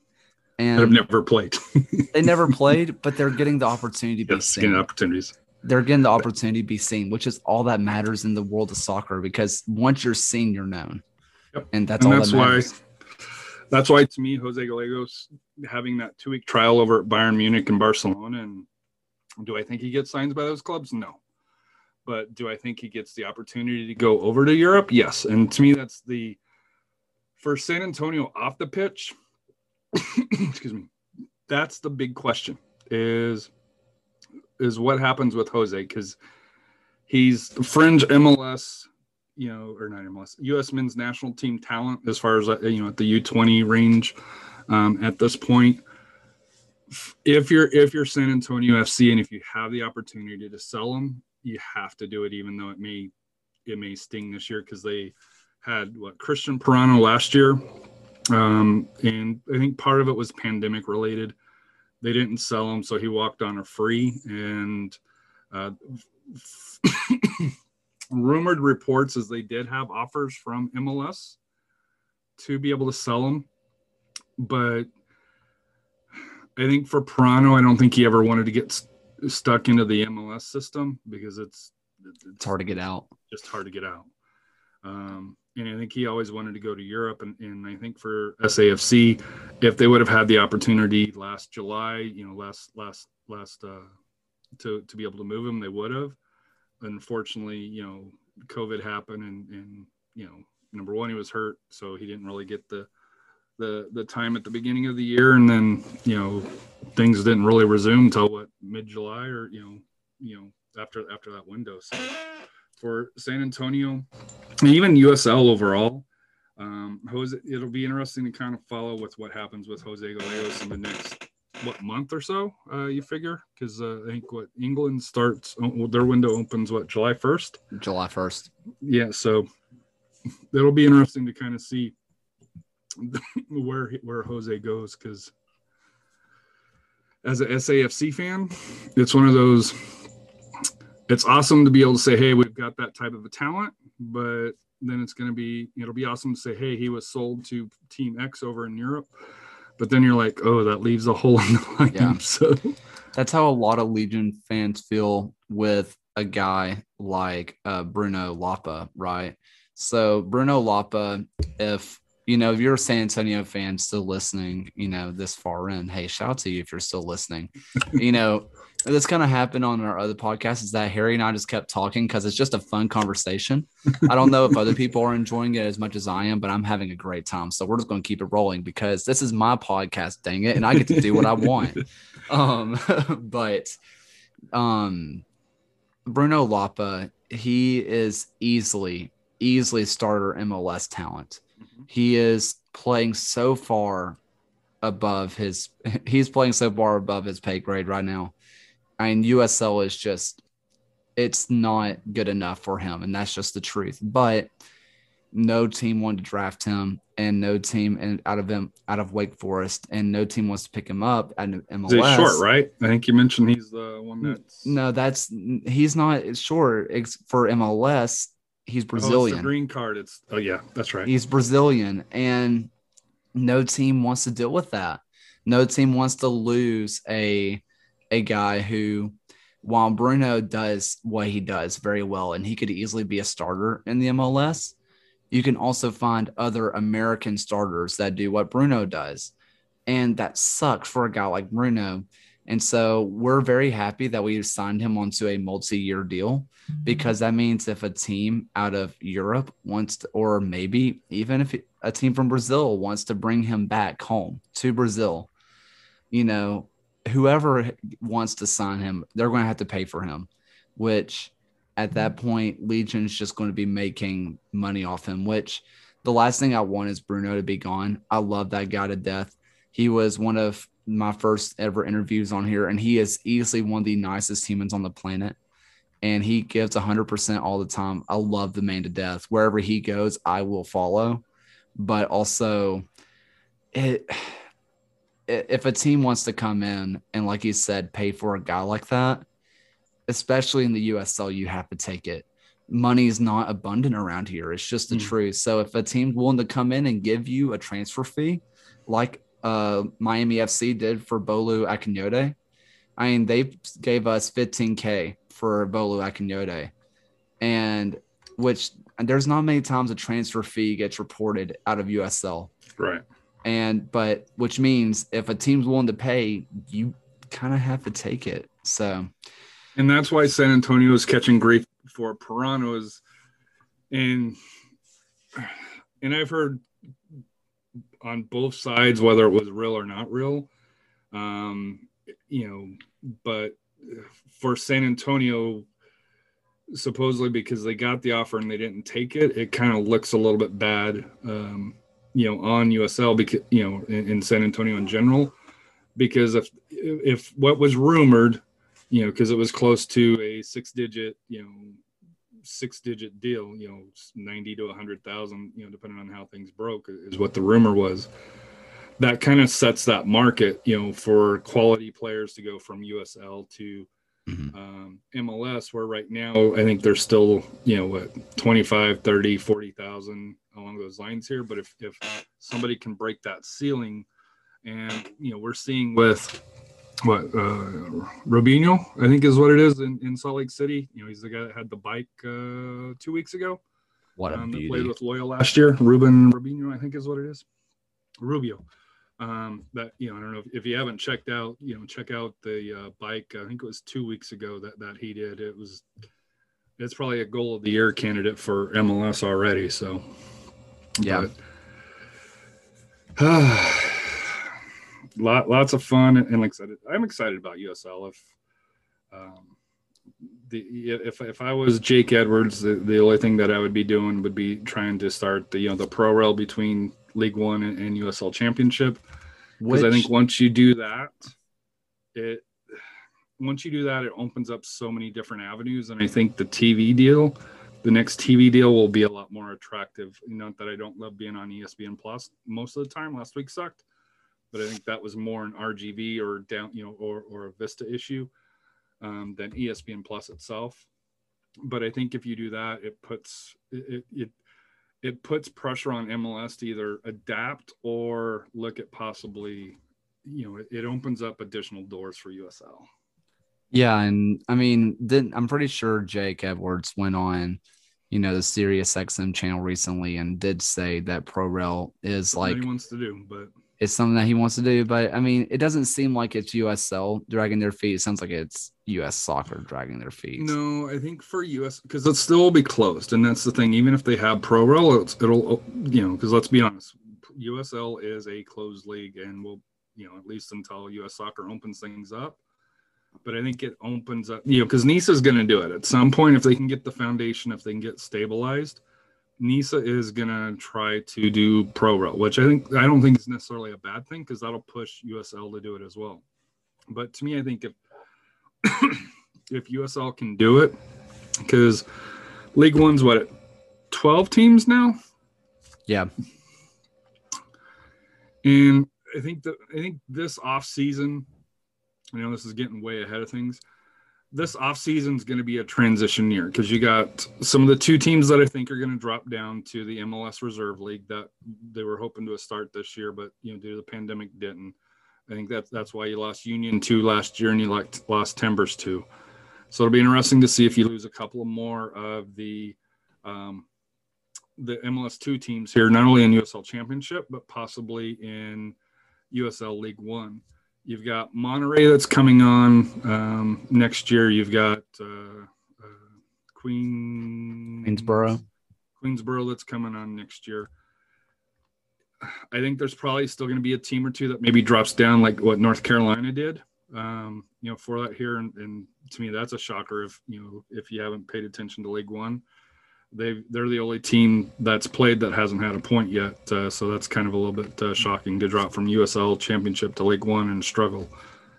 I've never played. they never played, but they're getting the opportunity to be seen opportunities. they're getting the opportunity to be seen, which is all that matters in the world of soccer because once you're seen, you're known. Yep. And that's and all that's that why matters. That's why to me Jose Gallegos having that two week trial over at Bayern Munich and Barcelona and do I think he gets signs by those clubs? No. But do I think he gets the opportunity to go over to Europe? Yes. And to me that's the for San Antonio off the pitch. excuse me. That's the big question is is what happens with Jose because he's fringe MLS you know, or not MLS, U.S. men's national team talent as far as uh, you know at the U20 range um, at this point. If you're if you're San Antonio FC and if you have the opportunity to sell them, you have to do it, even though it may it may sting this year because they had what Christian Parano last year, um, and I think part of it was pandemic related. They didn't sell him, so he walked on a free and. Uh, rumored reports is they did have offers from MLS to be able to sell them, but I think for Parano, I don't think he ever wanted to get st- stuck into the MLS system because it's It's hard to get out. just hard to get out. Um, and I think he always wanted to go to Europe. And, and I think for SAFC, if they would have had the opportunity last July, you know, last last last uh, to to be able to move him, they would have. Unfortunately, you know, COVID happened, and and you know, number one, he was hurt, so he didn't really get the the the time at the beginning of the year, and then you know, things didn't really resume until what mid July or you know, you know, after after that window. So for San Antonio, and even USL overall. Um, Jose, it'll be interesting to kind of follow with what happens with Jose Gallegos in the next what month or so. Uh, you figure because uh, I think what England starts oh, their window opens what July first. July 1st. Yeah, so it'll be interesting to kind of see where where Jose goes because as a SAFC fan, it's one of those. It's awesome to be able to say, "Hey, we've got that type of a talent," but then it's going to be it'll be awesome to say, "Hey, he was sold to Team X over in Europe," but then you're like, "Oh, that leaves a hole in the line." Yeah. So That's how a lot of Legion fans feel with a guy like uh, Bruno Lapa, right? So Bruno Lapa, if you know, if you're a San Antonio fan still listening, you know, this far in, hey, shout out to you if you're still listening. you know, this kind of happened on our other podcast is that Harry and I just kept talking because it's just a fun conversation. I don't know if other people are enjoying it as much as I am, but I'm having a great time. So we're just going to keep it rolling because this is my podcast, dang it, and I get to do what I want. Um, but um, Bruno Lapa, he is easily, easily starter MLS talent. Mm-hmm. He is playing so far above his he's playing so far above his pay grade right now. I mean USL is just it's not good enough for him and that's just the truth. But no team wanted to draft him and no team and out of him out of Wake Forest and no team wants to pick him up at MLS. He's short, right? I think you mentioned he's the one that's no, that's he's not short for MLS. He's oh, Brazilian. Oh, green card. It's oh yeah, that's right. He's Brazilian, and no team wants to deal with that. No team wants to lose a a guy who, while Bruno does what he does very well, and he could easily be a starter in the MLS you can also find other American starters that do what Bruno does. And that sucks for a guy like Bruno. And so we're very happy that we signed him onto a multi year deal mm-hmm. because that means if a team out of Europe wants to, or maybe even if a team from Brazil wants to bring him back home to Brazil, you know, whoever wants to sign him, they're going to have to pay for him, which at that point, Legion's just going to be making money off him, which the last thing I want is Bruno to be gone. I love that guy to death. He was one of my first ever interviews on here, and he is easily one of the nicest humans on the planet. And he gives 100% all the time. I love the man to death. Wherever he goes, I will follow. But also, it if a team wants to come in and, like you said, pay for a guy like that, especially in the USL, you have to take it. Money is not abundant around here. It's just the mm. truth. So if a team's willing to come in and give you a transfer fee, like uh, Miami FC did for Bolu Akinyode, I mean, they gave us 15K for Bolu Akinyode. And which there's not many times a transfer fee gets reported out of USL. Right. And but which means if a team's willing to pay, you kind of have to take it. So and that's why San Antonio is catching grief for Parano's, and and I've heard on both sides whether it was real or not real, um, you know, but for San Antonio, supposedly because they got the offer and they didn't take it, it kind of looks a little bit bad, um, you know, on USL because you know in, in San Antonio in general, because if if what was rumored you know, because it was close to a six digit, you know, six digit deal, you know, 90 to 100,000, you know, depending on how things broke, is what the rumor was. That kind of sets that market, you know, for quality players to go from USL to mm-hmm. um, MLS, where right now I think there's still, you know, what 25, 30, 40,000 along those lines here. But if, if somebody can break that ceiling, and, you know, we're seeing with, what uh Robinho, I think is what it is in, in Salt Lake City. You know, he's the guy that had the bike uh two weeks ago. What a um, beauty. played with Loyal last year. Ruben Robinho, I think is what it is. Rubio. Um, that you know, I don't know if, if you haven't checked out, you know, check out the uh, bike. I think it was two weeks ago that that he did. It was it's probably a goal of the year candidate for MLS already. So yeah. But, uh, lot, lots of fun and like I said, I'm excited about USL. If um, the if if I was Jake Edwards, the, the only thing that I would be doing would be trying to start the you know the pro rel between League One and, and USL Championship because I think once you do that, it once you do that, it opens up so many different avenues, and I think the TV deal. The next TV deal will be a lot more attractive. Not that I don't love being on ESPN Plus most of the time. Last week sucked, but I think that was more an RGB or down, you know, or, or a Vista issue um, than ESPN Plus itself. But I think if you do that, it puts it, it it puts pressure on MLS to either adapt or look at possibly, you know, it, it opens up additional doors for USL. Yeah, and I mean, then I'm pretty sure Jake Edwards went on you know, the Sirius XM channel recently and did say that Pro Rel is like he wants to do, but it's something that he wants to do. But I mean, it doesn't seem like it's USL dragging their feet. It sounds like it's US soccer dragging their feet. No, I think for US because it'll still be closed, and that's the thing. Even if they have Pro Rel, it'll you know because let's be honest, USL is a closed league, and will you know at least until US Soccer opens things up. But I think it opens up, you know, because NISA is going to do it at some point if they can get the foundation, if they can get stabilized NISA is gonna try to do pro rel, which I think I don't think is necessarily a bad thing because that'll push USL to do it as well. But to me, I think if if USL can do it, because League One's what twelve teams now. Yeah. And I think that I think this off season, you know this is getting way ahead of things this offseason is going to be a transition year because you got some of the two teams that I think are going to drop down to the MLS Reserve League that they were hoping to start this year, but you know due to the pandemic didn't. I think that's that's why you lost Union two last year and you like lost Timbers two. So it'll be interesting to see if you lose a couple more of the um, the MLS two teams here, not only in USL Championship but possibly in USL League One. You've got Monterey that's coming on um, next year. You've got uh, uh, Queen Queensboro. Queensboro that's coming on next year. I think there's probably still going to be a team or two that maybe drops down like what North Carolina did. Um, you know, for that here, and, and to me, that's a shocker if you know if you haven't paid attention to League One they they're the only team that's played that hasn't had a point yet. Uh, so that's kind of a little bit uh, shocking to drop from USL Championship to League One and struggle.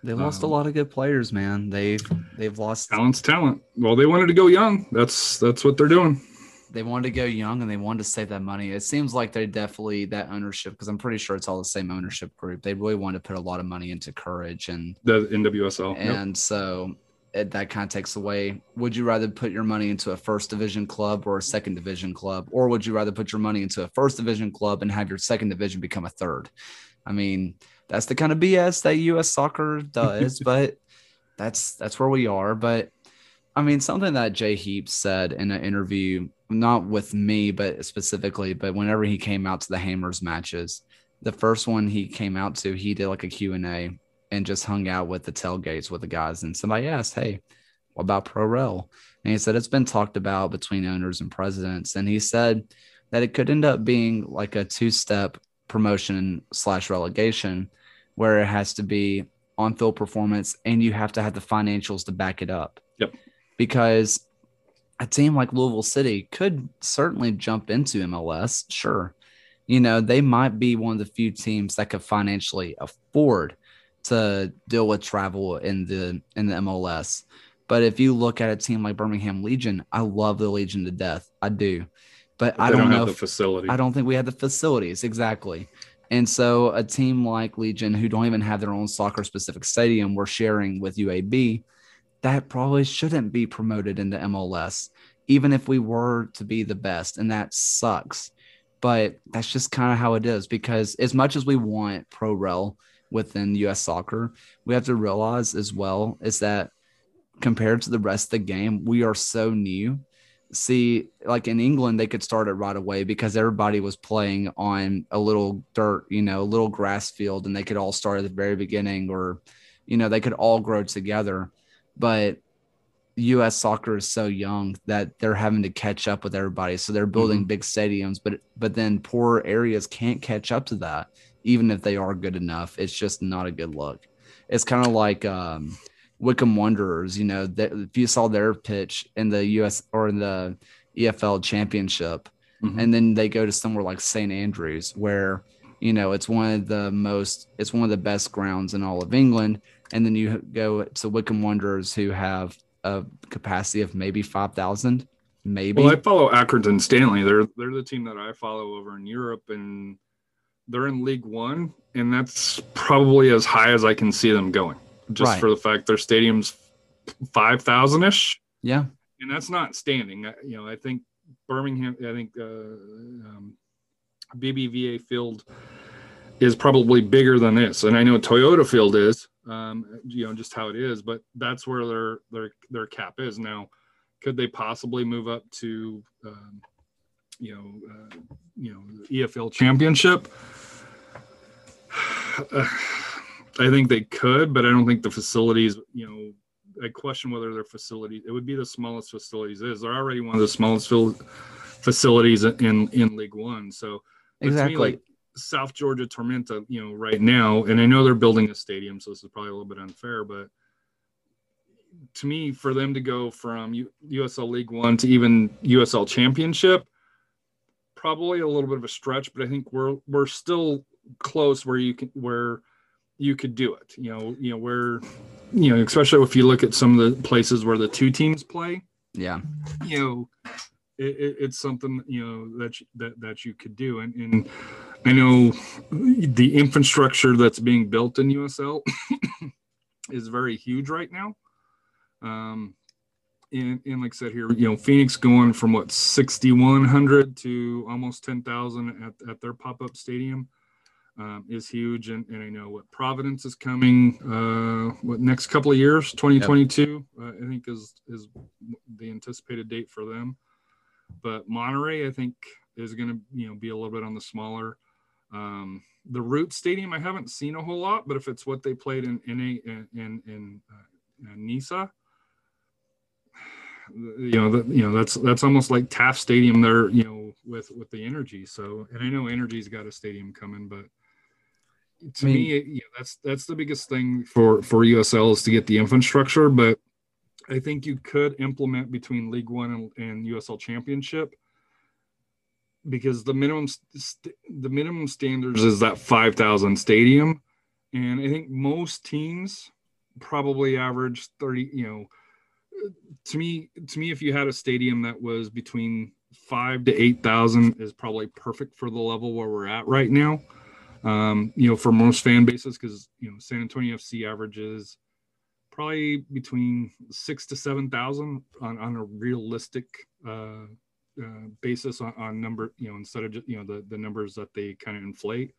They lost um, a lot of good players, man. They've they've lost talent's talent. Well, they wanted to go young. That's that's what they're doing. They wanted to go young and they wanted to save that money. It seems like they definitely that ownership because I'm pretty sure it's all the same ownership group. They really want to put a lot of money into courage and the NWSL. And yep. so that kind of takes away. Would you rather put your money into a first division club or a second division club, or would you rather put your money into a first division club and have your second division become a third? I mean, that's the kind of BS that U.S. soccer does, but that's that's where we are. But I mean, something that Jay Heaps said in an interview, not with me, but specifically, but whenever he came out to the Hammers matches, the first one he came out to, he did like a Q and A and just hung out with the tailgates with the guys. And somebody asked, Hey, what about Pro Rel? And he said, It's been talked about between owners and presidents. And he said that it could end up being like a two step promotion slash relegation where it has to be on field performance and you have to have the financials to back it up. Yep. Because a team like Louisville City could certainly jump into MLS. Sure. You know, they might be one of the few teams that could financially afford to deal with travel in the in the MLS. But if you look at a team like Birmingham Legion, I love the Legion to death. I do. But, but I don't, don't know the facility. I don't think we have the facilities exactly. And so a team like Legion who don't even have their own soccer specific stadium we're sharing with UAB, that probably shouldn't be promoted into MLS even if we were to be the best and that sucks. But that's just kind of how it is because as much as we want pro rel within US soccer, we have to realize as well is that compared to the rest of the game, we are so new. See, like in England, they could start it right away because everybody was playing on a little dirt, you know, a little grass field, and they could all start at the very beginning, or, you know, they could all grow together. But U.S. soccer is so young that they're having to catch up with everybody. So they're building mm-hmm. big stadiums, but but then poor areas can't catch up to that even if they are good enough. It's just not a good look. It's kind of like um, Wycombe Wanderers. You know, that if you saw their pitch in the U.S. or in the EFL Championship, mm-hmm. and then they go to somewhere like St Andrews, where you know it's one of the most, it's one of the best grounds in all of England, and then you go to Wycombe Wanderers, who have a capacity of maybe five thousand. Maybe. Well, I follow Accrington Stanley. They're they're the team that I follow over in Europe, and they're in League One, and that's probably as high as I can see them going, just right. for the fact their stadium's five thousand ish. Yeah, and that's not standing. You know, I think Birmingham. I think uh, um, BBVA Field is probably bigger than this, and I know Toyota Field is. Um, you know, just how it is, but that's where their their their cap is now. could they possibly move up to um, you know uh, you know EFL championship? I think they could, but I don't think the facilities, you know, I question whether their facilities. it would be the smallest facilities is. They're already one of the smallest facilities in in League One. So exactly, like South Georgia Tormenta, you know, right now, and I know they're building a stadium, so this is probably a little bit unfair, but to me, for them to go from U- USL League One to even USL Championship, probably a little bit of a stretch, but I think we're we're still close where you can where you could do it. You know, you know where, you know, especially if you look at some of the places where the two teams play. Yeah. You know, it, it, it's something you know that you, that that you could do, and and I know the infrastructure that's being built in USL is very huge right now. Um, and, and like I said here, you know, Phoenix going from what 6,100 to almost 10,000 at, at their pop up stadium um, is huge. And, and I know what Providence is coming, uh, what next couple of years, 2022, yep. uh, I think is, is the anticipated date for them. But Monterey, I think, is going to, you know, be a little bit on the smaller. Um, the Root Stadium, I haven't seen a whole lot, but if it's what they played in in in in, in, uh, in Nisa, you know that you know that's that's almost like Taft Stadium there, you know, with with the energy. So, and I know energy's got a stadium coming, but to I mean, me, yeah, that's that's the biggest thing for for USL is to get the infrastructure. But I think you could implement between League One and, and USL Championship because the minimum st- the minimum standards is that five thousand stadium, and I think most teams probably average thirty. You know, to me, to me, if you had a stadium that was between five to eight thousand, is probably perfect for the level where we're at right now um, you know, for most fan bases, because you know San Antonio FC averages probably between six to seven thousand on, on a realistic uh, uh, basis on, on, number, you know, instead of just, you know the the numbers that they kind of inflate.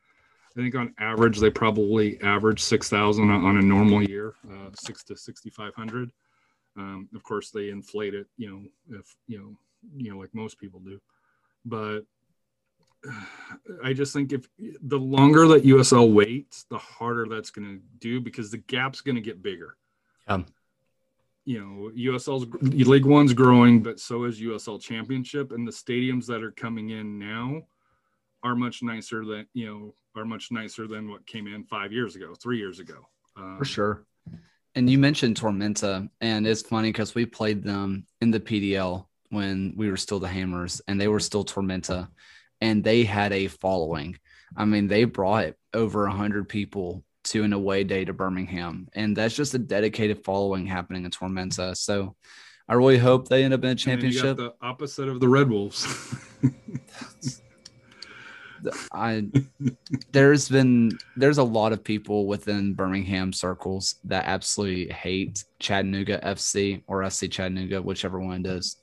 I think on average they probably average six thousand on a normal year, uh, six to sixty five hundred. Um, of course, they inflate it, you know, if you know, you know, like most people do. But I just think if the longer that USL waits, the harder that's going to do because the gap's going to get bigger. Um, you know, USL's League One's growing, but so is USL Championship, and the stadiums that are coming in now are much nicer than you know are much nicer than what came in five years ago, three years ago. Um, For sure. And you mentioned Tormenta, and it's funny because we played them in the PDL when we were still the Hammers, and they were still Tormenta and they had a following. I mean, they brought over 100 people to an away day to Birmingham, and that's just a dedicated following happening in Tormenta. So I really hope they end up in a championship. the opposite of the Red Wolves. I there's been there's a lot of people within Birmingham circles that absolutely hate Chattanooga FC or SC Chattanooga, whichever one is,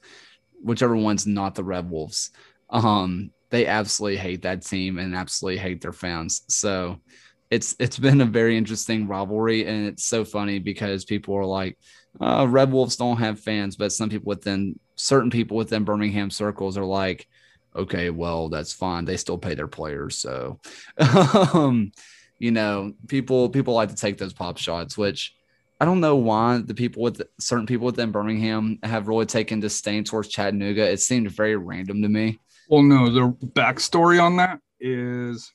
whichever one's not the Red Wolves. Um, they absolutely hate that team and absolutely hate their fans. So it's it's been a very interesting rivalry, and it's so funny because people are like, uh, Red Wolves don't have fans, but some people within certain people within Birmingham circles are like, okay, well that's fine. They still pay their players, so um, you know, people people like to take those pop shots, which. I don't know why the people with certain people within Birmingham have really taken disdain towards Chattanooga. It seemed very random to me. Well, no, the backstory on that is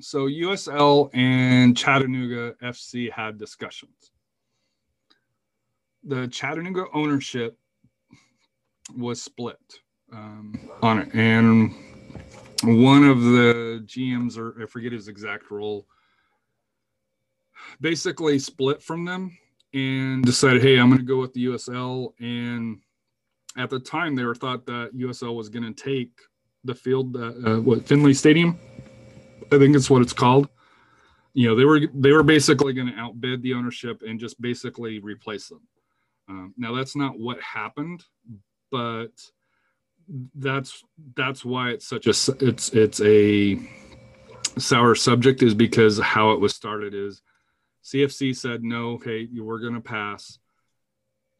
so USL and Chattanooga FC had discussions. The Chattanooga ownership was split um, on it, and one of the GMs, or I forget his exact role, basically split from them and decided, "Hey, I'm going to go with the USL," and at the time they were thought that USL was going to take the field, uh, uh, what Finley Stadium, I think it's what it's called. You know, they were they were basically going to outbid the ownership and just basically replace them. Um, now that's not what happened, but that's that's why it's such a it's it's a sour subject is because how it was started is CFC said no, okay, you were going to pass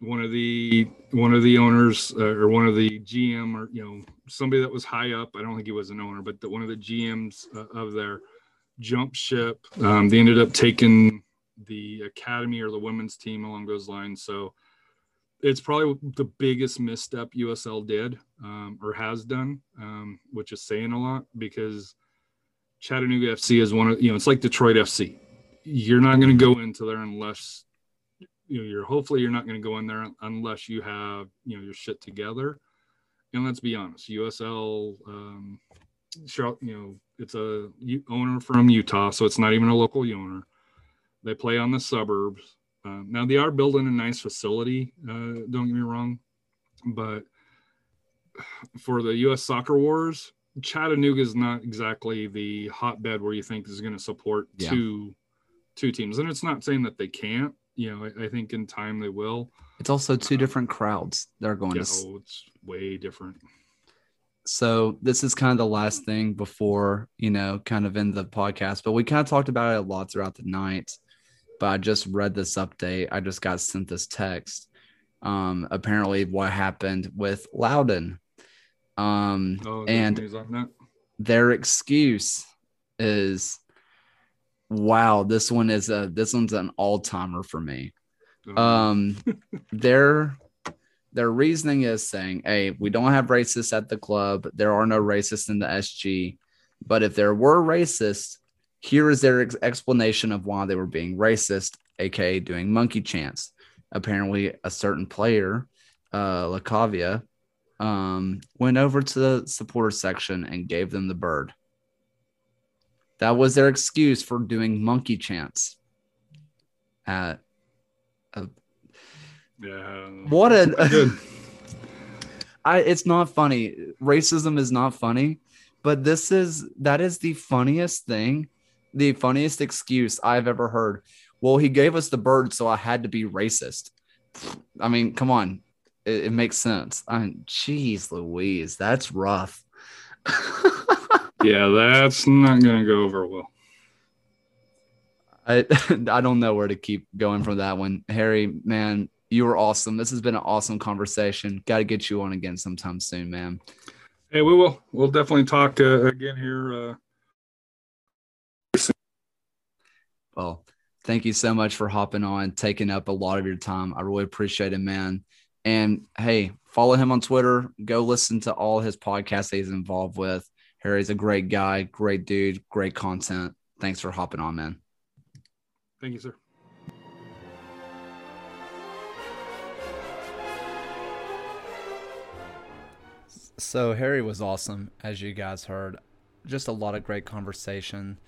one of the one of the owners uh, or one of the GM or you know somebody that was high up. I don't think he was an owner, but the, one of the GMs uh, of their jump ship. Um, they ended up taking the academy or the women's team along those lines. So it's probably the biggest misstep USL did um, or has done, um, which is saying a lot because Chattanooga FC is one of you know it's like Detroit FC. You're not going to go into there unless you know you're hopefully you're not going to go in there unless you have you know your shit together. And let's be honest, USL, um, you know, it's a owner from Utah, so it's not even a local owner. They play on the suburbs. Uh, now they are building a nice facility. Uh, don't get me wrong, but for the U.S. Soccer Wars, Chattanooga is not exactly the hotbed where you think is going to support yeah. two two teams. And it's not saying that they can't. You know, I, I think in time they will. It's also two uh, different crowds they're going yeah, to. Oh, it's way different. So this is kind of the last thing before you know, kind of in the podcast. But we kind of talked about it a lot throughout the night but I just read this update. I just got sent this text. Um, apparently, what happened with Loudoun. Um, oh, and their excuse is, "Wow, this one is a this one's an all timer for me." Oh. Um, their their reasoning is saying, "Hey, we don't have racists at the club. There are no racists in the SG, but if there were racists." Here is their ex- explanation of why they were being racist, aka doing monkey chants. Apparently, a certain player, uh, Lacavia, um, went over to the supporter section and gave them the bird. That was their excuse for doing monkey chants at a, yeah. What a I it's not funny. Racism is not funny, but this is that is the funniest thing the funniest excuse I've ever heard. Well, he gave us the bird, so I had to be racist. I mean, come on. It, it makes sense. I mean, geez, Louise, that's rough. yeah, that's not going to go over well. I I don't know where to keep going from that one. Harry, man, you were awesome. This has been an awesome conversation. Got to get you on again sometime soon, man. Hey, we will. We'll definitely talk uh, again here uh, Well, thank you so much for hopping on, taking up a lot of your time. I really appreciate it, man. And hey, follow him on Twitter. Go listen to all his podcasts that he's involved with. Harry's a great guy, great dude, great content. Thanks for hopping on, man. Thank you, sir. So Harry was awesome, as you guys heard. Just a lot of great conversation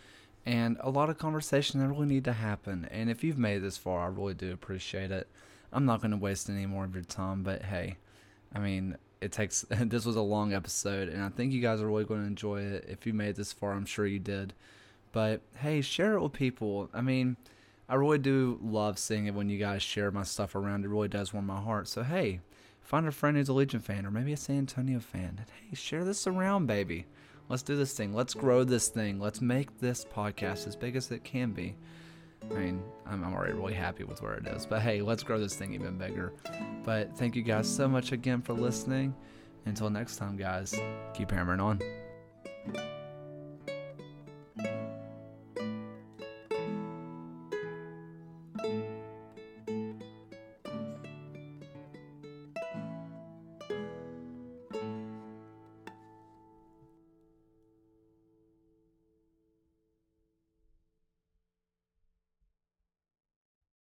and a lot of conversation that really need to happen. And if you've made this far, I really do appreciate it. I'm not going to waste any more of your time, but hey, I mean, it takes. this was a long episode, and I think you guys are really going to enjoy it. If you made this far, I'm sure you did. But hey, share it with people. I mean, I really do love seeing it when you guys share my stuff around. It really does warm my heart. So hey, find a friend who's a Legion fan or maybe a San Antonio fan, and hey, share this around, baby. Let's do this thing. Let's grow this thing. Let's make this podcast as big as it can be. I mean, I'm, I'm already really happy with where it is. But hey, let's grow this thing even bigger. But thank you guys so much again for listening. Until next time, guys, keep hammering on.